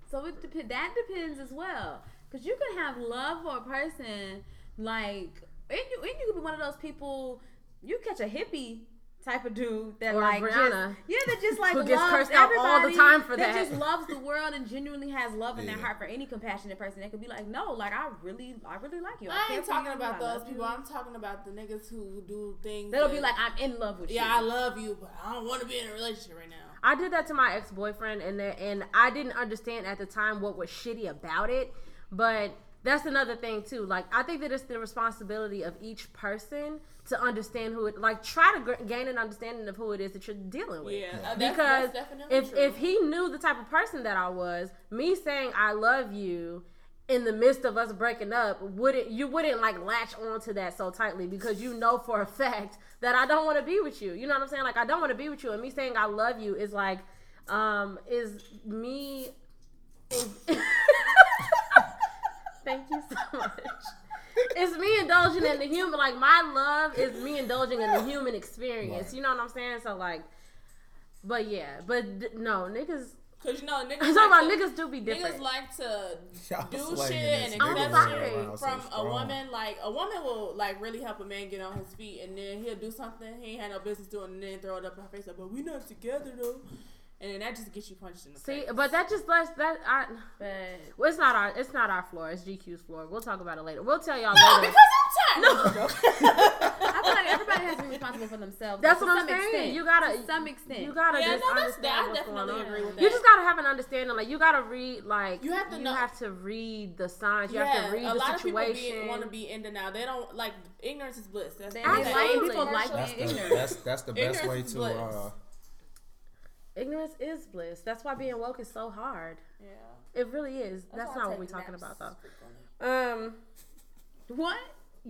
So it dep- that depends as well. Because you can have love for a person, like, and you, and you could be one of those people, you catch a hippie type of dude that Or like Brianna, just, yeah that just like who gets loves cursed out all the time for that. That just loves the world and genuinely has love in their heart for any compassionate person that could be like no like I really I really like you I care ain't for talking you, about I those love people. you. I'm talking about the niggas who do things. That'll be like I'm in love with yeah, you Yeah, I love you, but I don't want to be in a relationship right now. I did that to my ex boyfriend, and the, and I didn't understand at the time what was shitty about it. But that's another thing too. Like I think that it's the responsibility of each person to understand who it. Like try to gr- gain an understanding of who it is that you're dealing with. Yeah, that's, because that's definitely if true. if he knew the type of person that I was, me saying I love you in the midst of us breaking up, wouldn't you wouldn't like latch onto that so tightly because you know for a fact that I don't want to be with you. You know what I'm saying? Like I don't want to be with you, and me saying I love you is like um is me. [LAUGHS] Thank you so much. It's me indulging in the human, like my love is me indulging in the human experience. Right. You know what I'm saying? So like, but yeah, but d- no niggas. Cause you know niggas. I'm talking like about to- niggas do be different. Niggas like to [LAUGHS] do shit and nigga I'm accept sorry. shit around so from a woman. Like a woman will like really help a man get on his feet, and then he'll do something he ain't had no business doing, and then throw it up in her face like, "But we not together though," and then that just gets you punched in the See, face. but that just lets that I. but Well, it's not our it's not our floor. It's GQ's floor. We'll talk about it later. We'll tell y'all no, later. [LAUGHS] because I'm tired. No. [LAUGHS] I feel like everybody has to be [LAUGHS] responsible for themselves. That's what I'm saying. Extent. You gotta to some extent. You gotta Yeah, just no, that's- understand I what's definitely going on. agree with You just gotta have an understanding. Like you gotta read. Like You have to you know- have to read the signs. You yeah, have to read a the lot of people want to be in denial. They don't like ignorance is bliss. That's They, what they they like Absolutely. people like That's the, that's that's the best Ignorance way to uh, Ignorance is bliss. That's why being woke is so hard. Yeah. It really is. That's, why I not what we're talking about though. Um, What?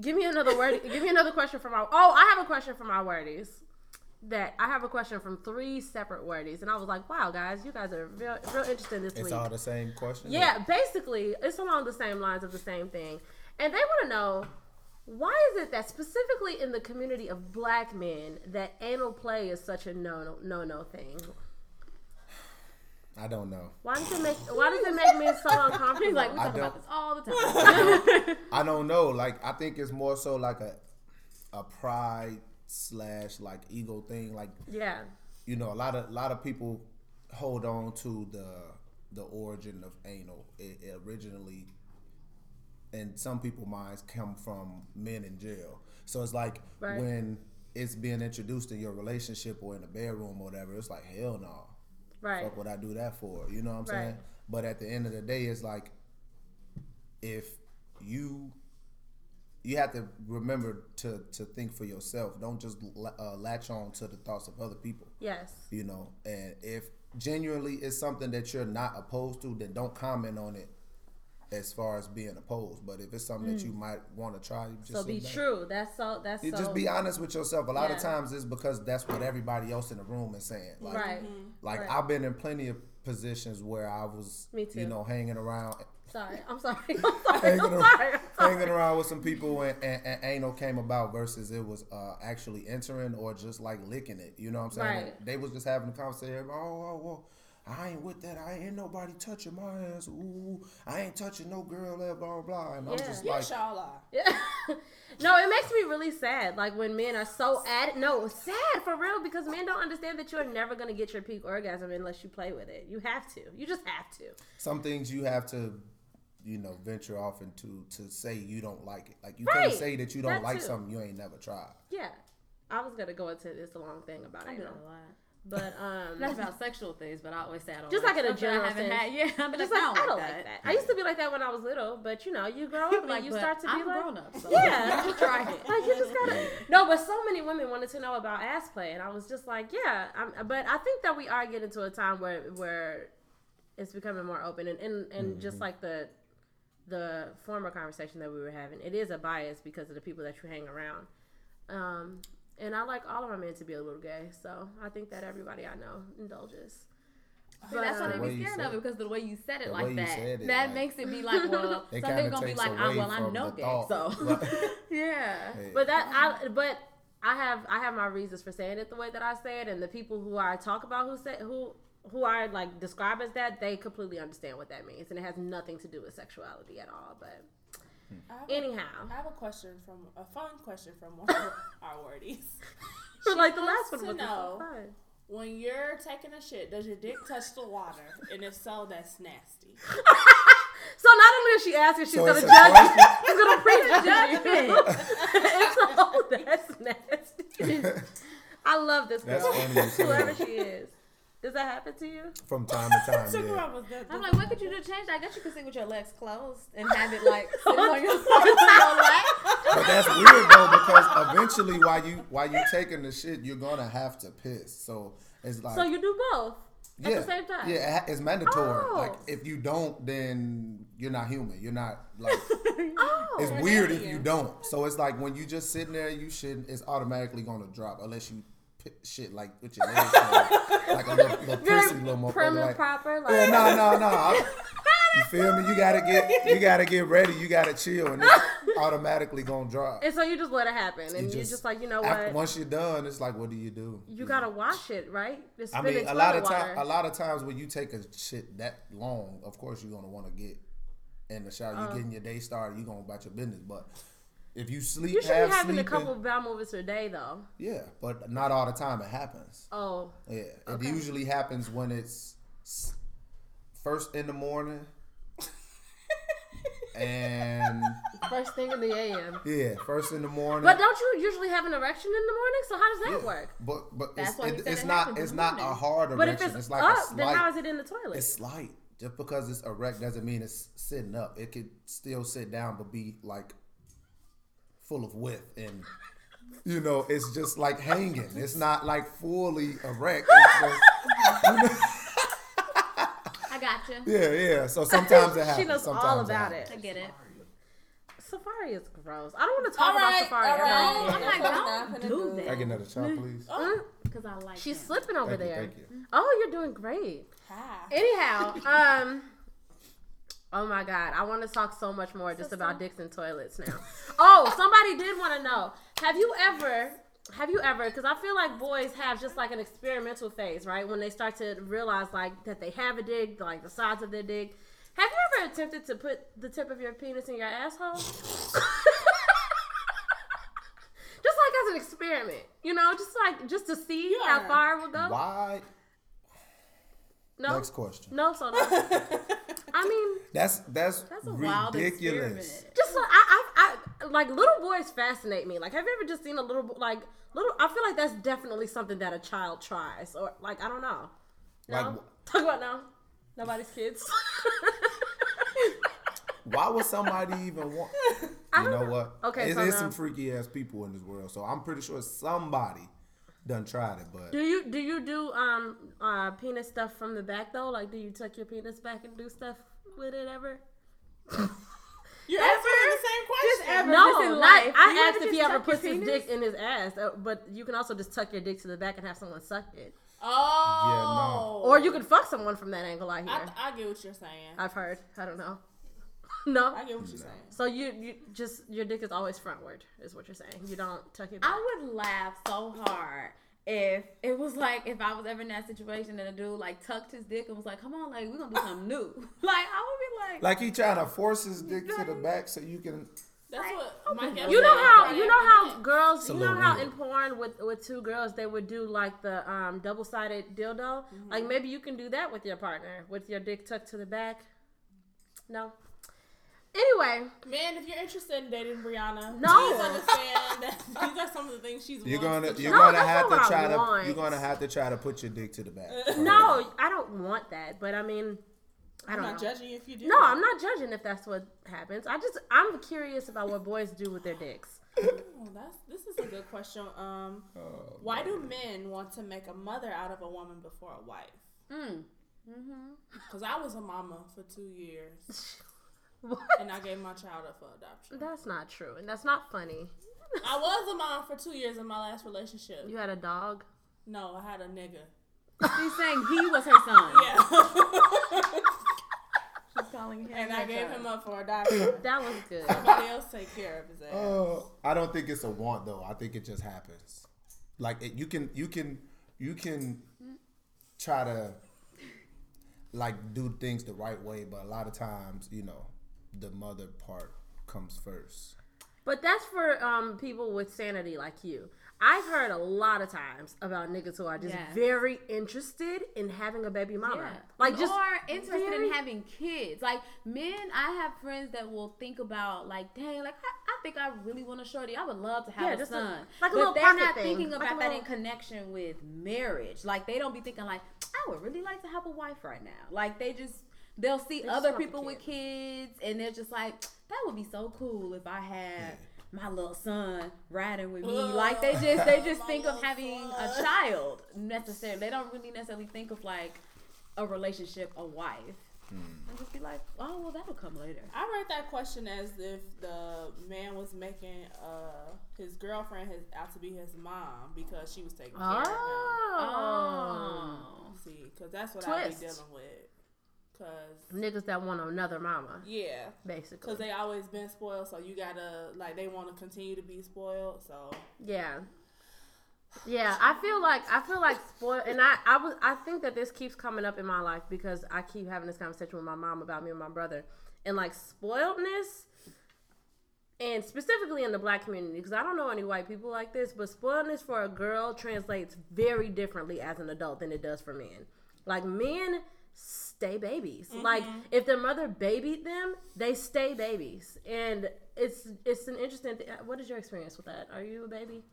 give me another word. give me another question from our. Oh, I have a question from our wordies. that I have a question from three separate wordies, and I was like, "Wow, guys, you guys are real, real interesting this It's week." all the same question. Yeah, basically, it's along the same lines of the same thing. And they want to know why is it that specifically in the community of black men that anal play is such a no no no thing? I don't know. Why does it make Why does it make men so uncomfortable? He's like, we talk about this all the [LAUGHS] time. I don't know. Like I think it's more so like a a pride slash like ego thing. Like yeah, you know, a lot of a lot of people hold on to the the origin of anal. It, it originally, and some people minds come from men in jail. So it's like Right. when it's being introduced in your relationship or in the bedroom or whatever, it's like hell no. Right, Fuck would I do that for? You know what I'm saying? But at the end of the day, it's like if you you have to remember to to think for yourself. Don't just uh, latch on to the thoughts of other people. yes, You know, and if genuinely it's something that you're not opposed to, then don't comment on it as far as being opposed. But if it's something that you might want to try, just Mm. so be back. true. That's so. That's You so. just be honest with yourself. A lot of times it's because that's what everybody else in the room is saying. Like, Right. like Right. I've been in plenty of positions where I was, Me too. you know, hanging around, Sorry, I'm sorry. [LAUGHS] [LAUGHS] I'm sorry. hanging, I'm sorry. I'm sorry. hanging around with some people, and, and, and anal came about versus it was uh, actually entering or just like licking it. You know what I'm saying? Right. They was just having a conversation. Oh, oh, oh. I ain't with that. I ain't nobody touching my ass. Ooh, I ain't touching no girl. That blah blah. blah. And I'm Yeah. just like, Yes, y'all are. Yeah. [LAUGHS] no, it makes me really sad. Like when men are so ad no, sad for real because men don't understand that you're never gonna get your peak orgasm unless you play with it. You have to. You just have to. some things you have to you know venture off into to say you don't like it like you Right. can't say that you don't That like too. something you ain't never tried Yeah. I was gonna go into this long thing about it. I do anal. That a lot. But [LAUGHS] um Not about sexual things, but I always say I don't Just like like in a something I general haven't sense. had. [LAUGHS] Yeah, I'm just like, like, I don't, like, like that. I used to be like that when I was little, but you know, you grow up [LAUGHS] and like, you start to be I'm like grown up. So Yeah. you try it. Like you just gotta no, but so many women wanted to know about ass play, and I was just like, yeah. I'm, but I think that we are getting to a time where where it's becoming more open, and and, and just like the the former conversation that we were having, it is a bias because of the people that you hang around. Um, and I like all of my men to be a little gay, so I think that everybody I know indulges. See, that's why um, they be scared of it it. because the way you said it The like that, it, that like- makes it be like, well, [LAUGHS] It some kinda people gonna be like, I'm, well, I'm from no gay, thought. so Right. [LAUGHS] [LAUGHS] yeah. But that I but I have I have my reasons for saying it the way that I say it, and the people who I talk about who say who who I like describe as that, they completely understand what that means, and it has nothing to do with sexuality at all. But I have, a, anyhow, I have a question from a fun question from one of [LAUGHS] our wordies. [LAUGHS] like the last one to was just know- so fun. When you're taking a shit, does your dick touch the water? And if so, that's nasty. [LAUGHS] So not only is she asking, if she's So gonna judge. question? She's gonna prejudge it's oh, that's nasty. I love this girl, That's funny whoever she is. Does that happen to you? from [LAUGHS] time to time Took yeah. around I'm like, what could you do to change that? I guess you could sit with your legs closed and have it like [LAUGHS] sitting on your, [LAUGHS] on your lap. but that's weird though because eventually while you while you taking the shit you're gonna have to piss so it's like So you do both at yeah, the same time. yeah it's mandatory Oh. like if you don't then you're not human you're not like Oh. It's weird if you don't. So it's like when you just sitting there, you should. It's automatically gonna drop unless you p- shit like with your legs, like, like a little, little pussy, little more prim like, proper. Like, Yeah, no, no, no. You feel me? You gotta get, you gotta get ready. You gotta chill, and it's automatically gonna drop. And so you just let it happen, and You you are just- just like, you know After- what? once you're done, it's like, what do you do? you gotta wash it, right? Just I mean, a lot of toilet time, a lot of times when you take a shit that long, of course you're gonna want to get in the shower. You're oh. getting your day started, You're gonna about your business. But if you sleep, you should half be having sleeping, a couple of bowel movements a day, though. yeah, but not all the time. It happens. Oh, Yeah, it Okay. usually happens when it's first in the morning, [LAUGHS] and first thing in the AM. yeah, first in the morning. But don't you usually have an erection in the morning? So how does that Yeah, work? But but That's it's, it, it's it not it's not a hard But erection. if it's, it's like up, then how is it in the toilet? It's slight. Just because it's erect doesn't mean it's sitting up. It could still sit down, but be like full of width and. You know, it's just like hanging. It's not like fully erect. It's just, [LAUGHS] I got you. yeah, yeah. So sometimes it [LAUGHS] happens. she knows sometimes all about happens. it. I get it. Safari is gross. I don't want to talk All right, about Safari. all ever I'm like, That's what I'm don't do do. Can I get another shot, please? Because I like. She's him. slipping over Thank you, there. thank you. Oh, you're doing great. Hi. Anyhow, um, oh my god, I want to talk so much more just about dicks and toilets now. oh, somebody did want to know: Have you ever? Have you ever? Because I feel like boys have just like an experimental phase, right? When they start to realize like that they have a dick, like the size of their dick. Have you ever attempted to put the tip of your penis in your asshole? [LAUGHS] just like as an experiment, you know, just like just to see how far it will go. Why? No, Next question. no, so no. [LAUGHS] I mean, That's that's, That's a wild ridiculous. experiment. just like, I, I, I, like little boys fascinate me. Like, have you ever just seen a little, like, little? I feel like that's definitely something that a child tries, or like, I don't know. No, Like, talk about now. nobody's kids. [LAUGHS] Why would somebody even want? I You don't know know. what? Okay, It's, so it's now- some freaky ass people in this world, so I'm pretty sure somebody done tried it, but do you do you do um uh penis stuff from the back though? Like, do you tuck your penis back and do stuff with it ever? You're answering the same question. ever. No, just in life. Do I you asked if he ever puts his dick in his ass, uh, but you can also just tuck your dick to the back and have someone suck it, Oh. yeah, no. or you can fuck someone from that angle. I hear. I, I get what you're saying. I've heard. I don't know. [LAUGHS] no. I get what you're saying. So you you just your dick is always frontward, is what you're saying. You don't tuck it back. I would laugh so hard if it was like if I was ever in that situation and a dude like tucked his dick and was like, "Come on, like we're gonna do [LAUGHS] something new." [LAUGHS] Like I would be like, like he trying to force his dick to the back so you can. That's what Mike Evans you know how you know how girls you know how weird. in porn with with two girls they would do like the um double sided dildo. Like maybe you can do that with your partner with your dick tucked to the back. No. Anyway, Man, if you're interested in dating Brianna, No. please understand that [LAUGHS] these are some of the things she's You're gonna you're No, gonna have to try to you're gonna have to try to put your dick to the back. [LAUGHS] no, I don't want that. But I mean, I I'm don't know. judging if you do. No, I'm not judging if that's what happens. I just I'm curious about what boys do with their dicks. [LAUGHS] Oh, that's this is a good question. Um, Oh, why do men want to make a mother out of a woman before a wife? Mm-hmm. Because I was a mama for two years, What? and I gave my child up for adoption. That's not true, and that's not funny. I was a mom for two years in my last relationship. You had a dog. No, I had a nigga. she's saying he was her son. [LAUGHS] Yeah, She's calling him. and I gave son. him up for adoption. [COUGHS] That was good. Somebody else take care of his ass. Oh, I don't think it's a want though. I think it just happens. Like it, you can you can you can try to like do things the right way, but a lot of times you know the mother part comes first. But that's for um people with sanity like you. I've heard a lot of times about niggas who are just Yes. very interested in having a baby mama. Yeah. Like just or interested very- in having kids. Like men, I have friends that will think about like, dang, like I, I think I really want a shorty. I would love to have Yeah, a just a- son. like a but little they're not thing. thinking Like a about that in connection with marriage. Like they don't be thinking like, I would really like to have a wife right now. Like they just they'll see just other people with kids and they're just like, that would be so cool if I had my little son riding with me. Ugh. like they just they [LAUGHS] just think of little having a child necessarily. They don't really necessarily think of like a relationship, a wife. And just be like, oh well, that'll come later. I read that question as if the man was making uh, his girlfriend his, out to be his mom because she was taking care of him. oh. See, because that's what I be dealing with. Cause niggas that want another mama, yeah, basically. cause they always been spoiled, so you gotta like they want to continue to be spoiled. So Yeah. Yeah, I feel like I feel like spoiled, and I I was I think that this keeps coming up in my life because I keep having this conversation with my mom about me and my brother, and like spoiledness, and specifically in the black community because I don't know any white people like this, but spoiledness for a girl translates very differently as an adult than it does for men. Like men stay babies. Like mm-hmm. if their mother babied them, they stay babies, and it's it's an interesting. Th- uh, what is your experience with that? Are you a baby?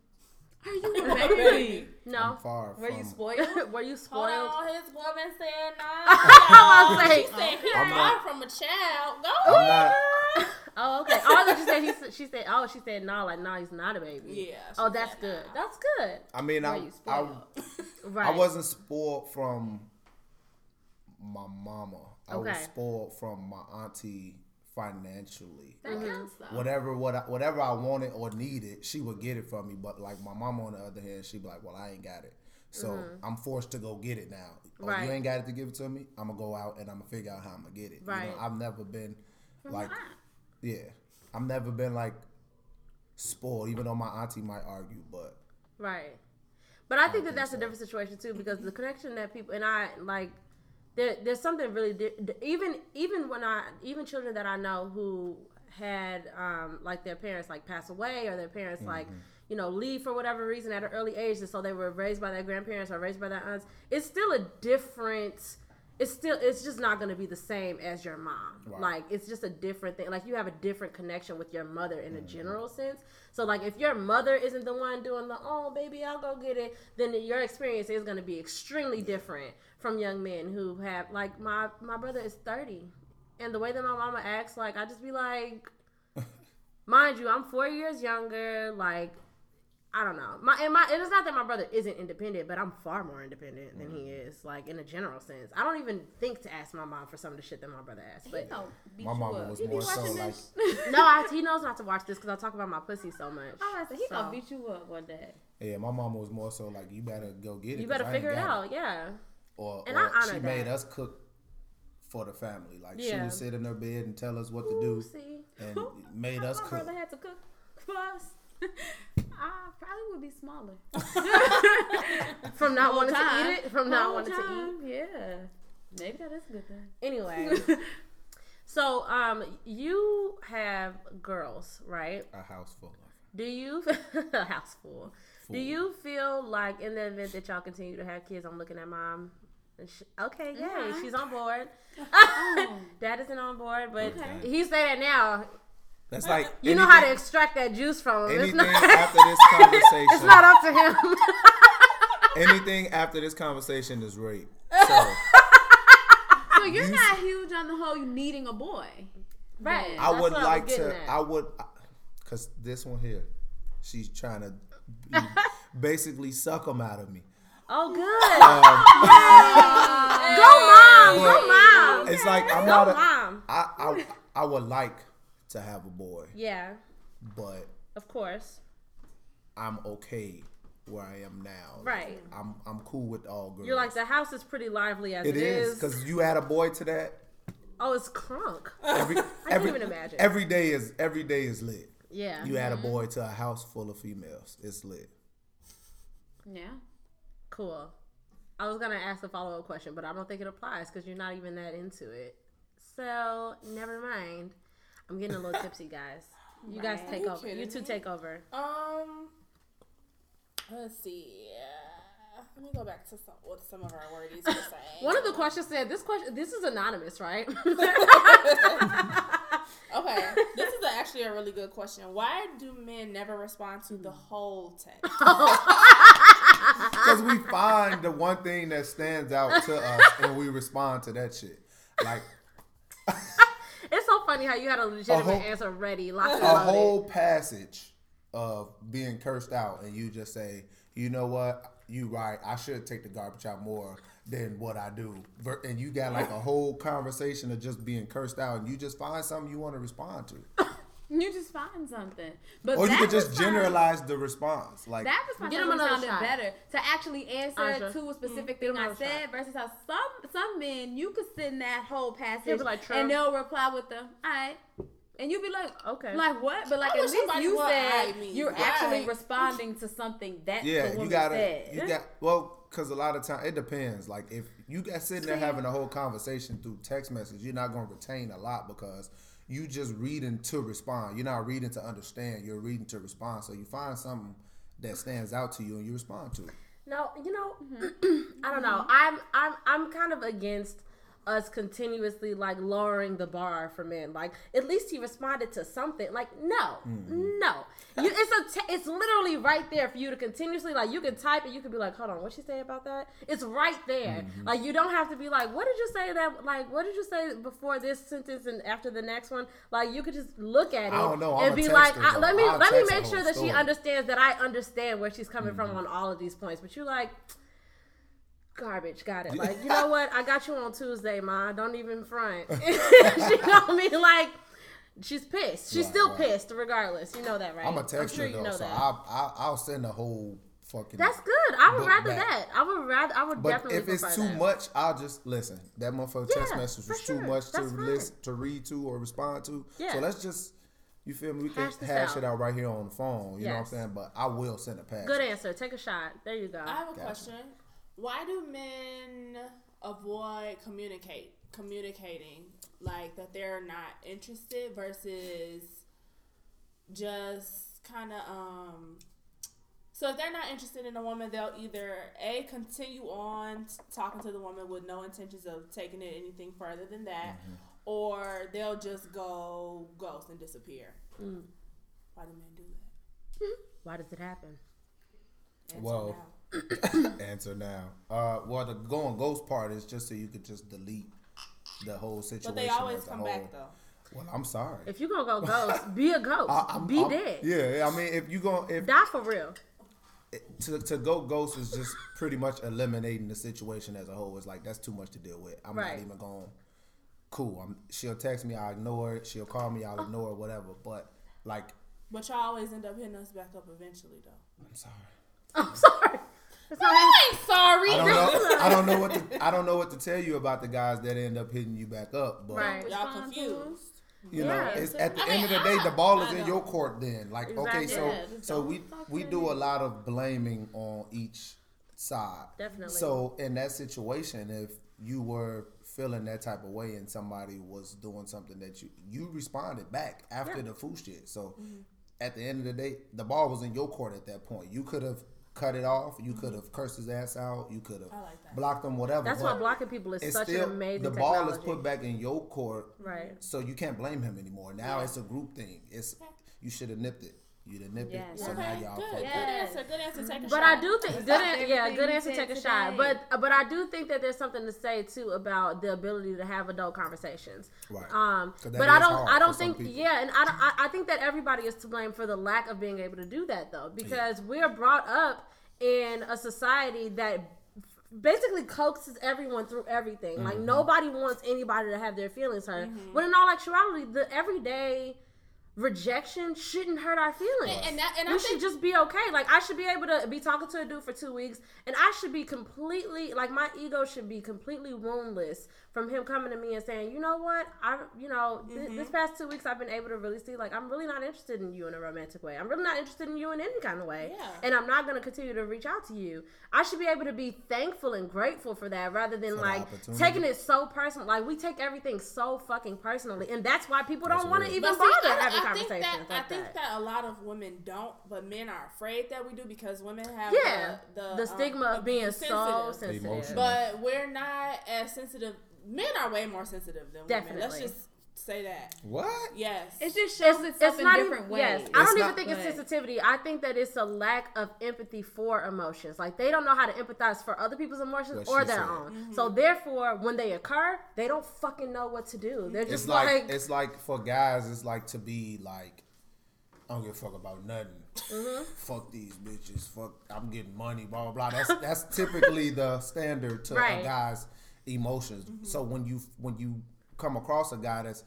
Are you [LAUGHS] a baby, I'm No. far Were from. you spoiled? [LAUGHS] Were you hold spoiled? on, his woman said no. I was She said he I'm far not- from a child. Go I'm not. [LAUGHS] oh, okay. Oh, I thought you said he said, she said, oh, she said no, like no, he's not a baby. Yeah. Oh, that's good. no. That's good. I mean, Were I, I? Right. I wasn't spoiled from my mama. I was spoiled from my auntie financially. That counts though. Whatever what I, whatever I wanted or needed, she would get it from me. But like my mama on the other hand, she'd be like, "Well, I ain't got it." So I'm forced to go get it now. Oh, Mm-hmm. Right. you ain't got it to give it to me. I'm gonna go out and I'm gonna figure out how I'm gonna get it. You know, Right. I've never been like, not? yeah, I've never been like spoiled. Even though my auntie might argue, but Right. But I think that think that's a different situation too because the connection that people and I like there there's something really di- even even when I even children that I know who had um like their parents like pass away or their parents like you know leave for whatever reason at an early age and so they were raised by their grandparents or raised by their aunts it's still a different it's still it's just not going to be the same as your mom. Right. like it's just a different thing. Like you have a different connection with your mother in a mm-hmm. general sense. So like if your mother isn't the one doing the oh baby i'll go get it then your experience is going to be extremely different from young men who have like my my brother is 30 and the way that my mama acts like i just be like [LAUGHS] mind you i'm four years younger. Like I don't know. My and my and it's not that my brother isn't independent, but I'm far more independent than he mm-hmm. is, like in a general sense. I don't even think to ask my mom for some of the shit that my brother asks. But No, my you mama up. was He more so like, no, I, he [LAUGHS] knows not to watch this because I talk about my pussy so much. Oh, I said he So, gonna beat you up one day. yeah, my mom was more so like, you better go get it. You better figure it got out, yeah. Or, And or I honor she made us cook for the family. Like she Yeah. would sit in her bed and tell us what to do, See, and [LAUGHS] made us My cook. brother had to cook for us. [LAUGHS] I probably would be smaller. [LAUGHS] from not Whole wanting time. to eat it, from not Whole wanting to eat. time, Yeah. Maybe that is a good thing. Anyway, [LAUGHS] so um, you have girls, right? A house full of. Do you [LAUGHS] a house full? Do you feel like in the event that y'all continue to have kids, I'm looking at mom. and she- Okay, yay, Yeah. she's on board. Dad isn't on board, but Okay. he say that now. That's like You know how to extract that juice from him. It's Anything not, after this conversation, [LAUGHS] it's not up to him. [LAUGHS] anything after this conversation is rape. So [LAUGHS] So you're not huge on the whole you needing a boy. right. I That's would what I like to. at. I would, cause this one here, she's trying to basically suck them out of me. Oh, good. Um, go mom. Go mom. It's like I'm Go not. A, mom. I, I I would like to have a boy, Yeah, but of course. I'm okay where I am now. Right. I'm I'm cool with all girls. You're like the house is pretty lively as it it is is. because you add a boy to that. oh, it's crunk. [LAUGHS] Every I every can't even imagine. every day is every day is lit. Yeah. You add a mm-hmm. boy to a house full of females. It's lit. Yeah. Cool. I was gonna ask a follow up question, but I don't think it applies because you're not even that into it. So never mind. I'm getting a little tipsy, guys. [LAUGHS] You guys Right. take You over. You kidding two me? take over. Um, let's see. Uh, let me go back to some what some of our wordies were [LAUGHS] saying. One of the questions said this question. This is anonymous, right? [LAUGHS] Okay, this is actually a really good question. Why do men never respond to the whole text? Because we find the one thing that stands out to us and we respond to that shit. Like it's so funny how you had a legitimate whole- answer ready, a whole passage of being cursed out and you just say, you know what? You right. I should take the garbage out more than what I do. And you got like a whole conversation of just being cursed out and you just find something you want to respond to. You just find something. But Or you that could just response- generalize the response. Like That response Get him actually another sounded shot. better to actually answer Answer. to a specific Mm, get thing I said shot. versus how some some men you could send that whole passage like, and they'll reply with the all right. And you'll be like, Okay. like what? But like I at least you said you're Right. actually responding to something that the Yeah, woman you gotta, said. you got well, because a lot of time it depends. Like if you got sitting there having a whole conversation through text message, you're not gonna retain a lot because you just reading to respond. You're not reading to understand. You're reading to respond. So you find something that stands out to you and you respond to it. No, you know, Mm-hmm. [CLEARS THROAT] I don't know. I'm I'm I'm kind of against us continuously like lowering the bar for men. Like at least he responded to something. Like no, Mm-hmm. no. You, it's a it's literally right there for you to continuously like you can type it. You can be like, hold on, what she say about that? It's right there. Mm-hmm. Like you don't have to be like, what did you say that? Like what did you say before this sentence and after the next one? Like you could just look at it I don't know. And be like, I, let me I'll let me make sure that she understands that I understand where she's coming Mm-hmm. from on all of these points. But you're like garbage. Got it. Like [LAUGHS] you know what? I got you on Tuesday, ma. Don't even front. [LAUGHS] [LAUGHS] she know me like. She's pissed. She's Right, still right. pissed, regardless. You know that, right? I'm a texter sure you though, know so. I'll, I'll I'll send a whole fucking. That's good. I would rather back. that. I would rather. I would But definitely. if it's too that. much, I'll just listen. That motherfucker text Yeah, message was for too much to That's fine. listen, to read to or respond to. Yeah. So let's just, you feel me? We can Hash this hash out. it out right here on the phone. You know what I'm saying? But I will send a pass. Good answer. Take a shot. There you go. I have a Gotcha. question. Why do men avoid communicate communicating like that they're not interested versus just kind of um so if they're not interested in a woman they'll either a continue on talking to the woman with no intentions of taking it anything further than that Mm-hmm. or they'll just go ghost and disappear Mm. why do men do that Why does it happen? Answer Well, now. Answer now. Uh, well, the going ghost part is just so you could just delete the whole situation. but they always as a come whole. back though Well, I'm sorry. If you're gonna go ghost, be a ghost. [LAUGHS] I, I'm, be I'm- dead. Yeah, I mean, if you go, if Die for real. to, to go ghost is just pretty much eliminating the situation as a whole. It's like that's too much to deal with. I'm Right. not even going. Cool. I'm. She'll text me. I ignore it. She'll call me. I'll ignore it. Whatever. But like, But y'all always end up hitting us back up eventually, though. I'm sorry. I'm [LAUGHS] sorry. It's not You ain't sorry. I don't know. I don't know what to. I don't know what to tell you about the guys that end up hitting you back up. But Right. Y'all confused. you know, Yeah. it's at the I end mean, of the day, the ball is in your court. Then, like, okay, so Yeah, so we we do a lot of blaming on each side. Definitely. So in that situation, if you were feeling that type of way and somebody was doing something that you you responded back after Yeah. the foo shit. So Mm-hmm. at the end of the day, the ball was in your court at that point. You could have cut it off. You could have cursed his ass out. You could have. Like blocked him. Whatever. That's but why blocking people is such still an amazing the ball technology. is put back in your court. Right. So you can't blame him anymore. Now Yeah. it's a group thing. It's you should have nipped it. You'd have nipped Yes. it. So now y'all good. fucked Good up. answer. Good answer. Take a But shot. I do think good, an- yeah, good answer. said Take a shot. But but I do think that there's something to say too about the ability to have adult conversations. Right. Um, 'Cause that but I don't. I don't think. Yeah, and I, don't- I I think that everybody is to blame for the lack of being able to do that though, because we're brought up in a society that basically coaxes everyone through everything. Like Mm-hmm. nobody wants anybody to have their feelings hurt. When in all actuality, the everyday rejection shouldn't hurt our feelings. And- and that- and I we think- should just be okay. Like I should be able to be talking to a dude for two weeks, and I should be completely like my ego should be completely woundless from him coming to me and saying, you know what, I, you know, th- Mm-hmm. this past two weeks I've been able to really see like I'm really not interested in you in a romantic way. I'm really not interested in you in any kind of way, Yeah. and I'm not going to continue to reach out to you. I should be able to be thankful and grateful for that rather than For like taking it so personal. Like we take everything so fucking personally, and that's why people That's don't want to even But see, bother I, having I think conversations that like I think that. that a lot of women don't, but men are afraid that we do because women have Yeah, the, the, the um, stigma of being so sensitive. sensitive. Emotional. But we're not as sensitive. Men are way more sensitive than women. Let's just say that. What? Yes. It just shows itself in not different even, ways. Yes, I don't even think it's sensitivity. I think that it's a lack of empathy for emotions. Like they don't know how to empathize for other people's emotions or their said. own. So therefore, when they occur, they don't fucking know what to do. They're It's just like, like, it's like for guys, it's like to be like, I don't give a fuck about nothing. Mm-hmm. [LAUGHS] Fuck these bitches. Fuck, I'm getting money. Blah blah blah. That's that's typically the standard to Right. a guy's emotions. Mm-hmm. So when you when you come across a guy that's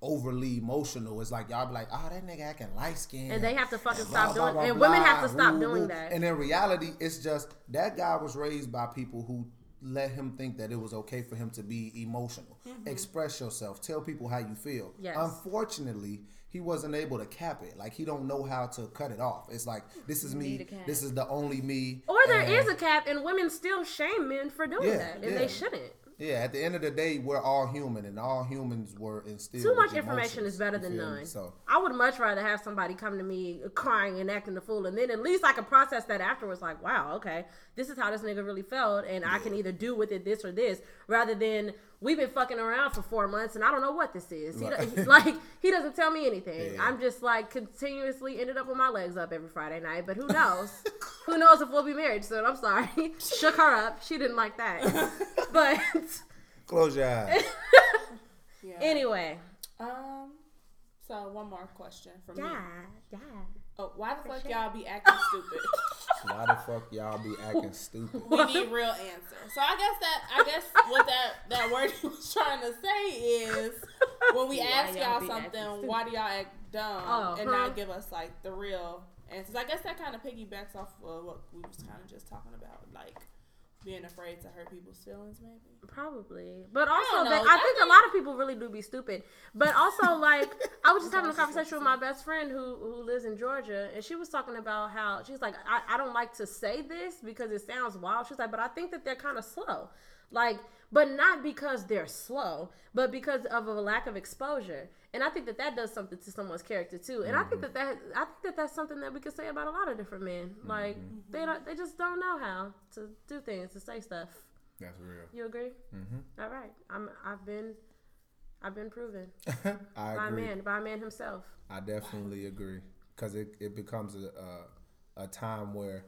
overly emotional, it's like y'all be like, oh, that nigga acting light skinned. And they have to fucking stop doing- and women have to stop doing that. And in reality, it's just that guy was raised by people who let him think that it was okay for him to be emotional. Express yourself. Tell people how you feel. Mm-hmm. Yes. Unfortunately, he wasn't able to cap it. Like he don't know how to cut it off. It's like this is me. need cap. This is the only me. or there and- is a cap, and women still shame men for doing Yeah, that, and yeah. they shouldn't. Yeah, at the end of the day, we're all human, and all humans were instilled. Too much information is better than feel me? none. So I would much rather have somebody come to me crying and acting the fool, and then at least I can process that afterwards. Like, wow, okay, this is how this nigga really felt, and I can either do with it this or this, rather than we've been fucking around for four months and I don't know what this is. He, Right. [LAUGHS] like he doesn't tell me anything. Yeah. I'm just like continuously ended up with my legs up every Friday night. But who knows? [LAUGHS] who knows if we'll be married soon? I'm sorry. [LAUGHS] Shook her up. She didn't like that. but close your eyes. yeah. anyway, Um. So one more question from me. yeah, yeah. Oh, why the fuck y'all be acting stupid? [LAUGHS] Why the fuck y'all be acting stupid? we need real answers. So I guess that I guess what that that word [LAUGHS] he was trying to say is when we Why ask y'all y'all something, why do y'all act dumb Oh, and huh. not give us like the real And since I guess that kind of piggybacks off of what we was kind of just talking about, like being afraid to hurt people's feelings, maybe. Probably, but also don't they, know. I I think a lot of people really do be stupid. But also, [LAUGHS] like I was just having a conversation with my best friend who who lives in Georgia, and she was talking about how she's like, I, I don't like to say this because it sounds wild. She's like, but I think that they're kind of slow, like, but not because they're slow, but because of a lack of exposure. And I think that that does something to someone's character too. And I think mm-hmm. that that I think that that's something that we could say about a lot of different men. Mm-hmm. Like mm-hmm. they don't, they just don't know how to do things, to say stuff. That's real. You agree? Mm-hmm. All right. I'm. I've been. I've been proven [LAUGHS] I by a agree. man, by a man himself. I definitely agree because it, it becomes a, a a time where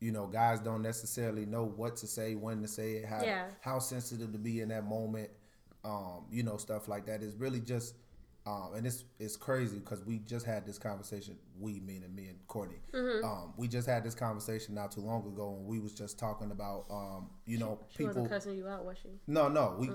you know guys don't necessarily know what to say, when to say it, how Yeah. how sensitive to be in that moment, um, you know stuff like that. It's really just. Um, and it's it's crazy because we just had this conversation. We, meaning me and Courtney, Mm-hmm. um, we just had this conversation not too long ago, and we was just talking about, um, you know, She people. wasn't cussing you out, was she? No, no, we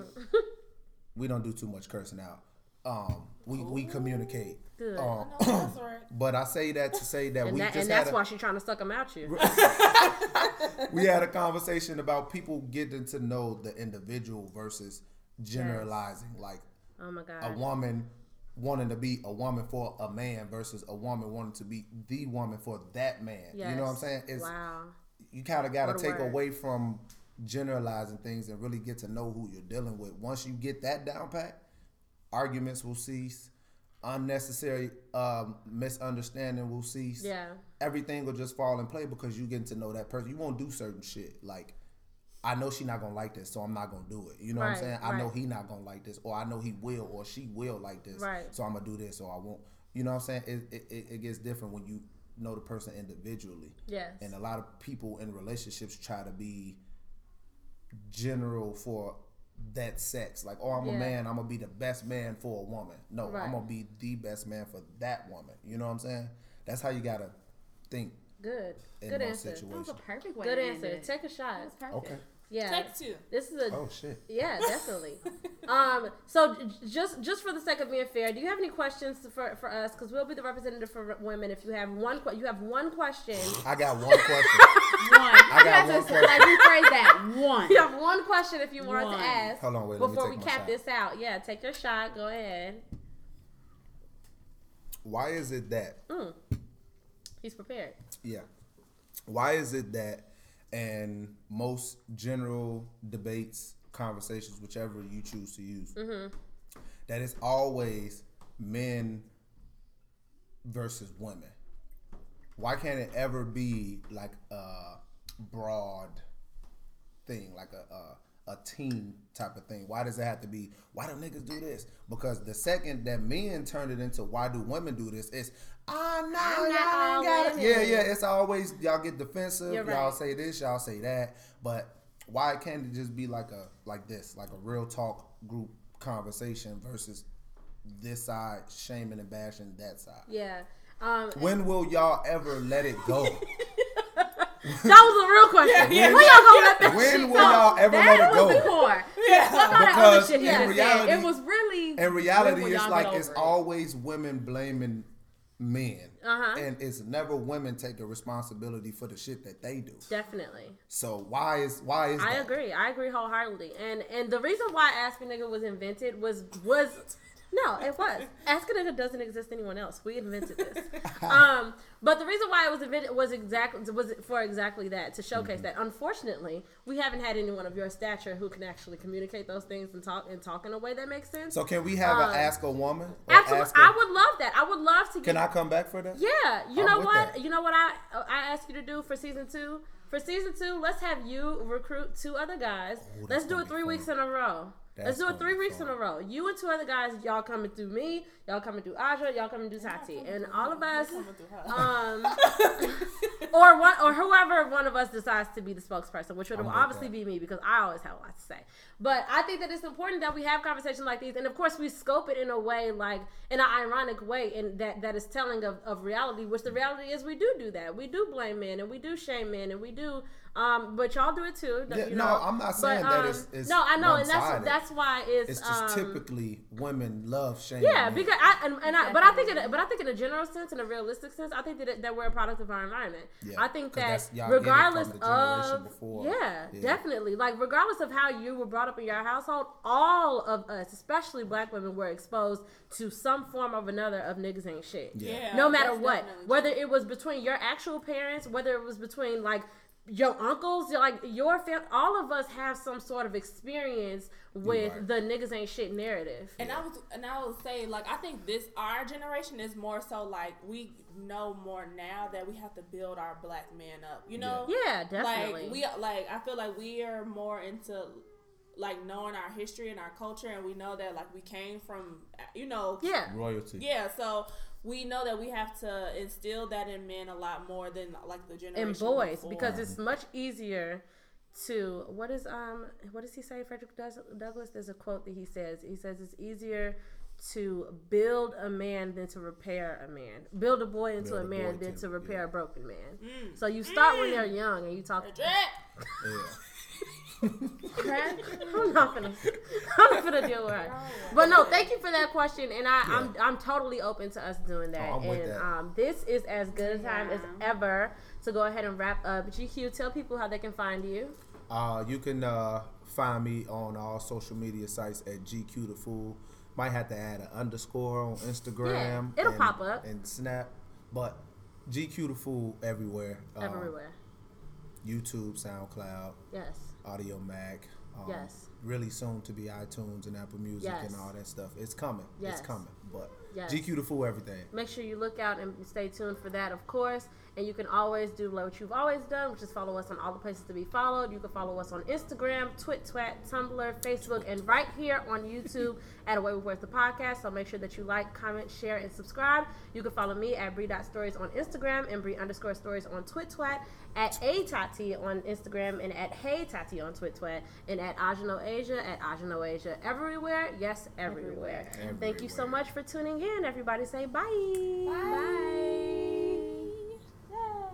[LAUGHS] we don't do too much cursing out. Um, we we communicate. Good. Um, No, that's right. [CLEARS THROAT] but I say that to say that And, we that, just and had that's a, why she's trying to suck them out you. [LAUGHS] we had a conversation about people getting to know the individual versus generalizing. Like Oh my god a woman wanting to be a woman for a man versus a woman wanting to be the woman for that man. You know what I'm saying? It's wow. you kind of got to take word. away from generalizing things and really get to know who you're dealing with. Once you get that down pat, arguments will cease. Unnecessary um, misunderstanding will cease. Yeah. Everything will just fall in play because you get to know that person. You won't do certain shit like. I know she not gonna like this, so I'm not gonna do it. You know what I'm saying? I know right. he not gonna like this, or I know he will, or she will like this. Right. So I'm gonna do this, or I won't. You know what I'm saying? It, it, it, it gets different when you know the person individually. Yes. And a lot of people in relationships try to be general for that sex. Like, oh, I'm Yeah. a man, I'm gonna be the best man for a woman. No, Right. I'm gonna be the best man for that woman. You know what I'm saying? That's how you gotta think Good. in Good most answer. That was a situations. perfect way Good to end answer. it. Take a shot. That was perfect. Okay. Yeah. Take two. This is a Oh shit. Yeah, [LAUGHS] definitely. um, so j- just just for the sake of being fair, do you have any questions for, for us? Because we'll be the representative for women. If you have one, que- you have one question. I got one question. [LAUGHS] One. I got one have to, Like rephrase that. One. You have one question if you want One. to ask. Hold on, wait, Before we cap shot. this out, yeah, take your shot. Go ahead. Why is it that He's prepared. Yeah. Why is it that in most general debates, conversations, whichever you choose to use, mm-hmm. that it's always men versus women? Why can't it ever be like a broad thing, like a, a a team type of thing? Why does it have to be? Why do niggas do this? Because the second that men turn it into why do women do this, it's ah no, I'm y'all got it. Yeah, yeah. It's always y'all get defensive. You're Y'all right. say this, y'all say that. But why can't it just be like a like this, like a real talk group conversation versus this side shaming and bashing that side? Yeah. Um, When will y'all ever let it go? [LAUGHS] that was a real question. Yeah, yeah. when y'all gonna let that when shit will go? y'all ever let That it was the go? core. Yeah. Fuck all that Because other shit he in just reality- said. It was really. In when reality, will it's y'all like get it's over it? always women blaming men, Uh-huh. and it's never women taking responsibility for the shit that they do. Definitely. So why is why is I that? agree. I agree wholeheartedly. And and the reason why Ask a Nigga was invented was was no, it was. Ask a Nigga doesn't exist anyone else. We invented this. um, but the reason why it was invented was exactly was for exactly that to showcase Mm-hmm. that. Unfortunately, we haven't had anyone of your stature who can actually communicate those things and talk and talk in a way that makes sense. So can we have Um, an ask a woman? Absolutely, ask a- I would love that. I would love to get Can I come back for that? yeah, you I'm know what? that. You know what I I asked you to do for season two. For season two, let's have you recruit two other guys. Oh, let's do it three weeks in a row. That's let's do it three weeks fun. in a row. You and two other guys, y'all coming through me. Y'all coming through Aja. Y'all coming through Tati, and all of us. Um, [LAUGHS] or one, or whoever one of us decides to be the spokesperson, which would obviously that. be me because I always have a lot to say. But I think that it's important that we have conversations like these, and of course we scope it in a way like in an ironic way, and that that is telling of, of reality. Which the reality is, we do do that. We do blame men, and we do shame men, and we do Um, but y'all do it too. Yeah, you no. I'm not But, saying that um, it's, it's no, I know, and that's one-sided. that's why it's, It's just um, typically women love shaming. Yeah, men. because I and, and I, but I think in a, but I think in a general sense, in a realistic sense, I think that it, that we're a product of our environment. Yeah, I think that that's- y'all get it from regardless of before. yeah, Yeah. definitely, like regardless of how you were brought up in your household, all of us, especially black women, were exposed to some form of another of niggas ain't shit. Yeah. Yeah, no matter what, definitely whether it was between your actual parents, whether it was between like your uncles, like your fam, all of us have some sort of experience with right. the niggas ain't shit narrative. And I was, and I would say, like, I think this our generation is more so like we know more now that we have to build our black man up. You know, Yeah, definitely. Like we, like I feel like we are more into like knowing our history and our culture, and we know that like we came from, you know, yeah, royalty. yeah. So we know that we have to instill that in men a lot more than like the generation and boys before. because it's much easier to what is um what does he say frederick douglass there's a quote that he says he says it's easier to build a man than to repair a man build a boy into Build a a man than to- to repair yeah. a broken man Mm. so you start when they're young and you talk Drake. [LAUGHS] [LAUGHS] Yeah. I'm not gonna, I'm not gonna deal with her. But no, thank you for that question, and I, I'm I'm totally open to us doing that. Oh, I'm with and that. um, this is as good a time as Yeah. ever to go ahead and wrap up. GQ, tell people how they can find you. Uh, you can uh, find me on all social media sites at GQ the Fool. Might have to add an underscore on Instagram. Yeah, it'll and- pop up. and Snap, but GQ the Fool everywhere. Um, Everywhere. YouTube, SoundCloud, Yes. Audiomack. Um, Yes. Really soon to be iTunes and Apple Music Yes. and all that stuff. It's coming. Yes. It's coming. But Yes. GQ to Fool everything. Make sure you look out and stay tuned for that, of course. And you can always do what you've always done, which is follow us on all the places to be followed. You can follow us on Instagram, Twit, Twat, Tumblr, Facebook, and right here on YouTube [LAUGHS] at Away with Words the podcast. So make sure that you like, comment, share, and subscribe. You can follow me at Bree.stories on Instagram and Bree underscore stories on Twit, Twat, at A Tati on Instagram, and at Hey Tati on Twit, Twat, and at Ajano Asia at Ajano Asia. Everywhere, yes, everywhere. Thank you so much for tuning in. Everybody say bye. Bye.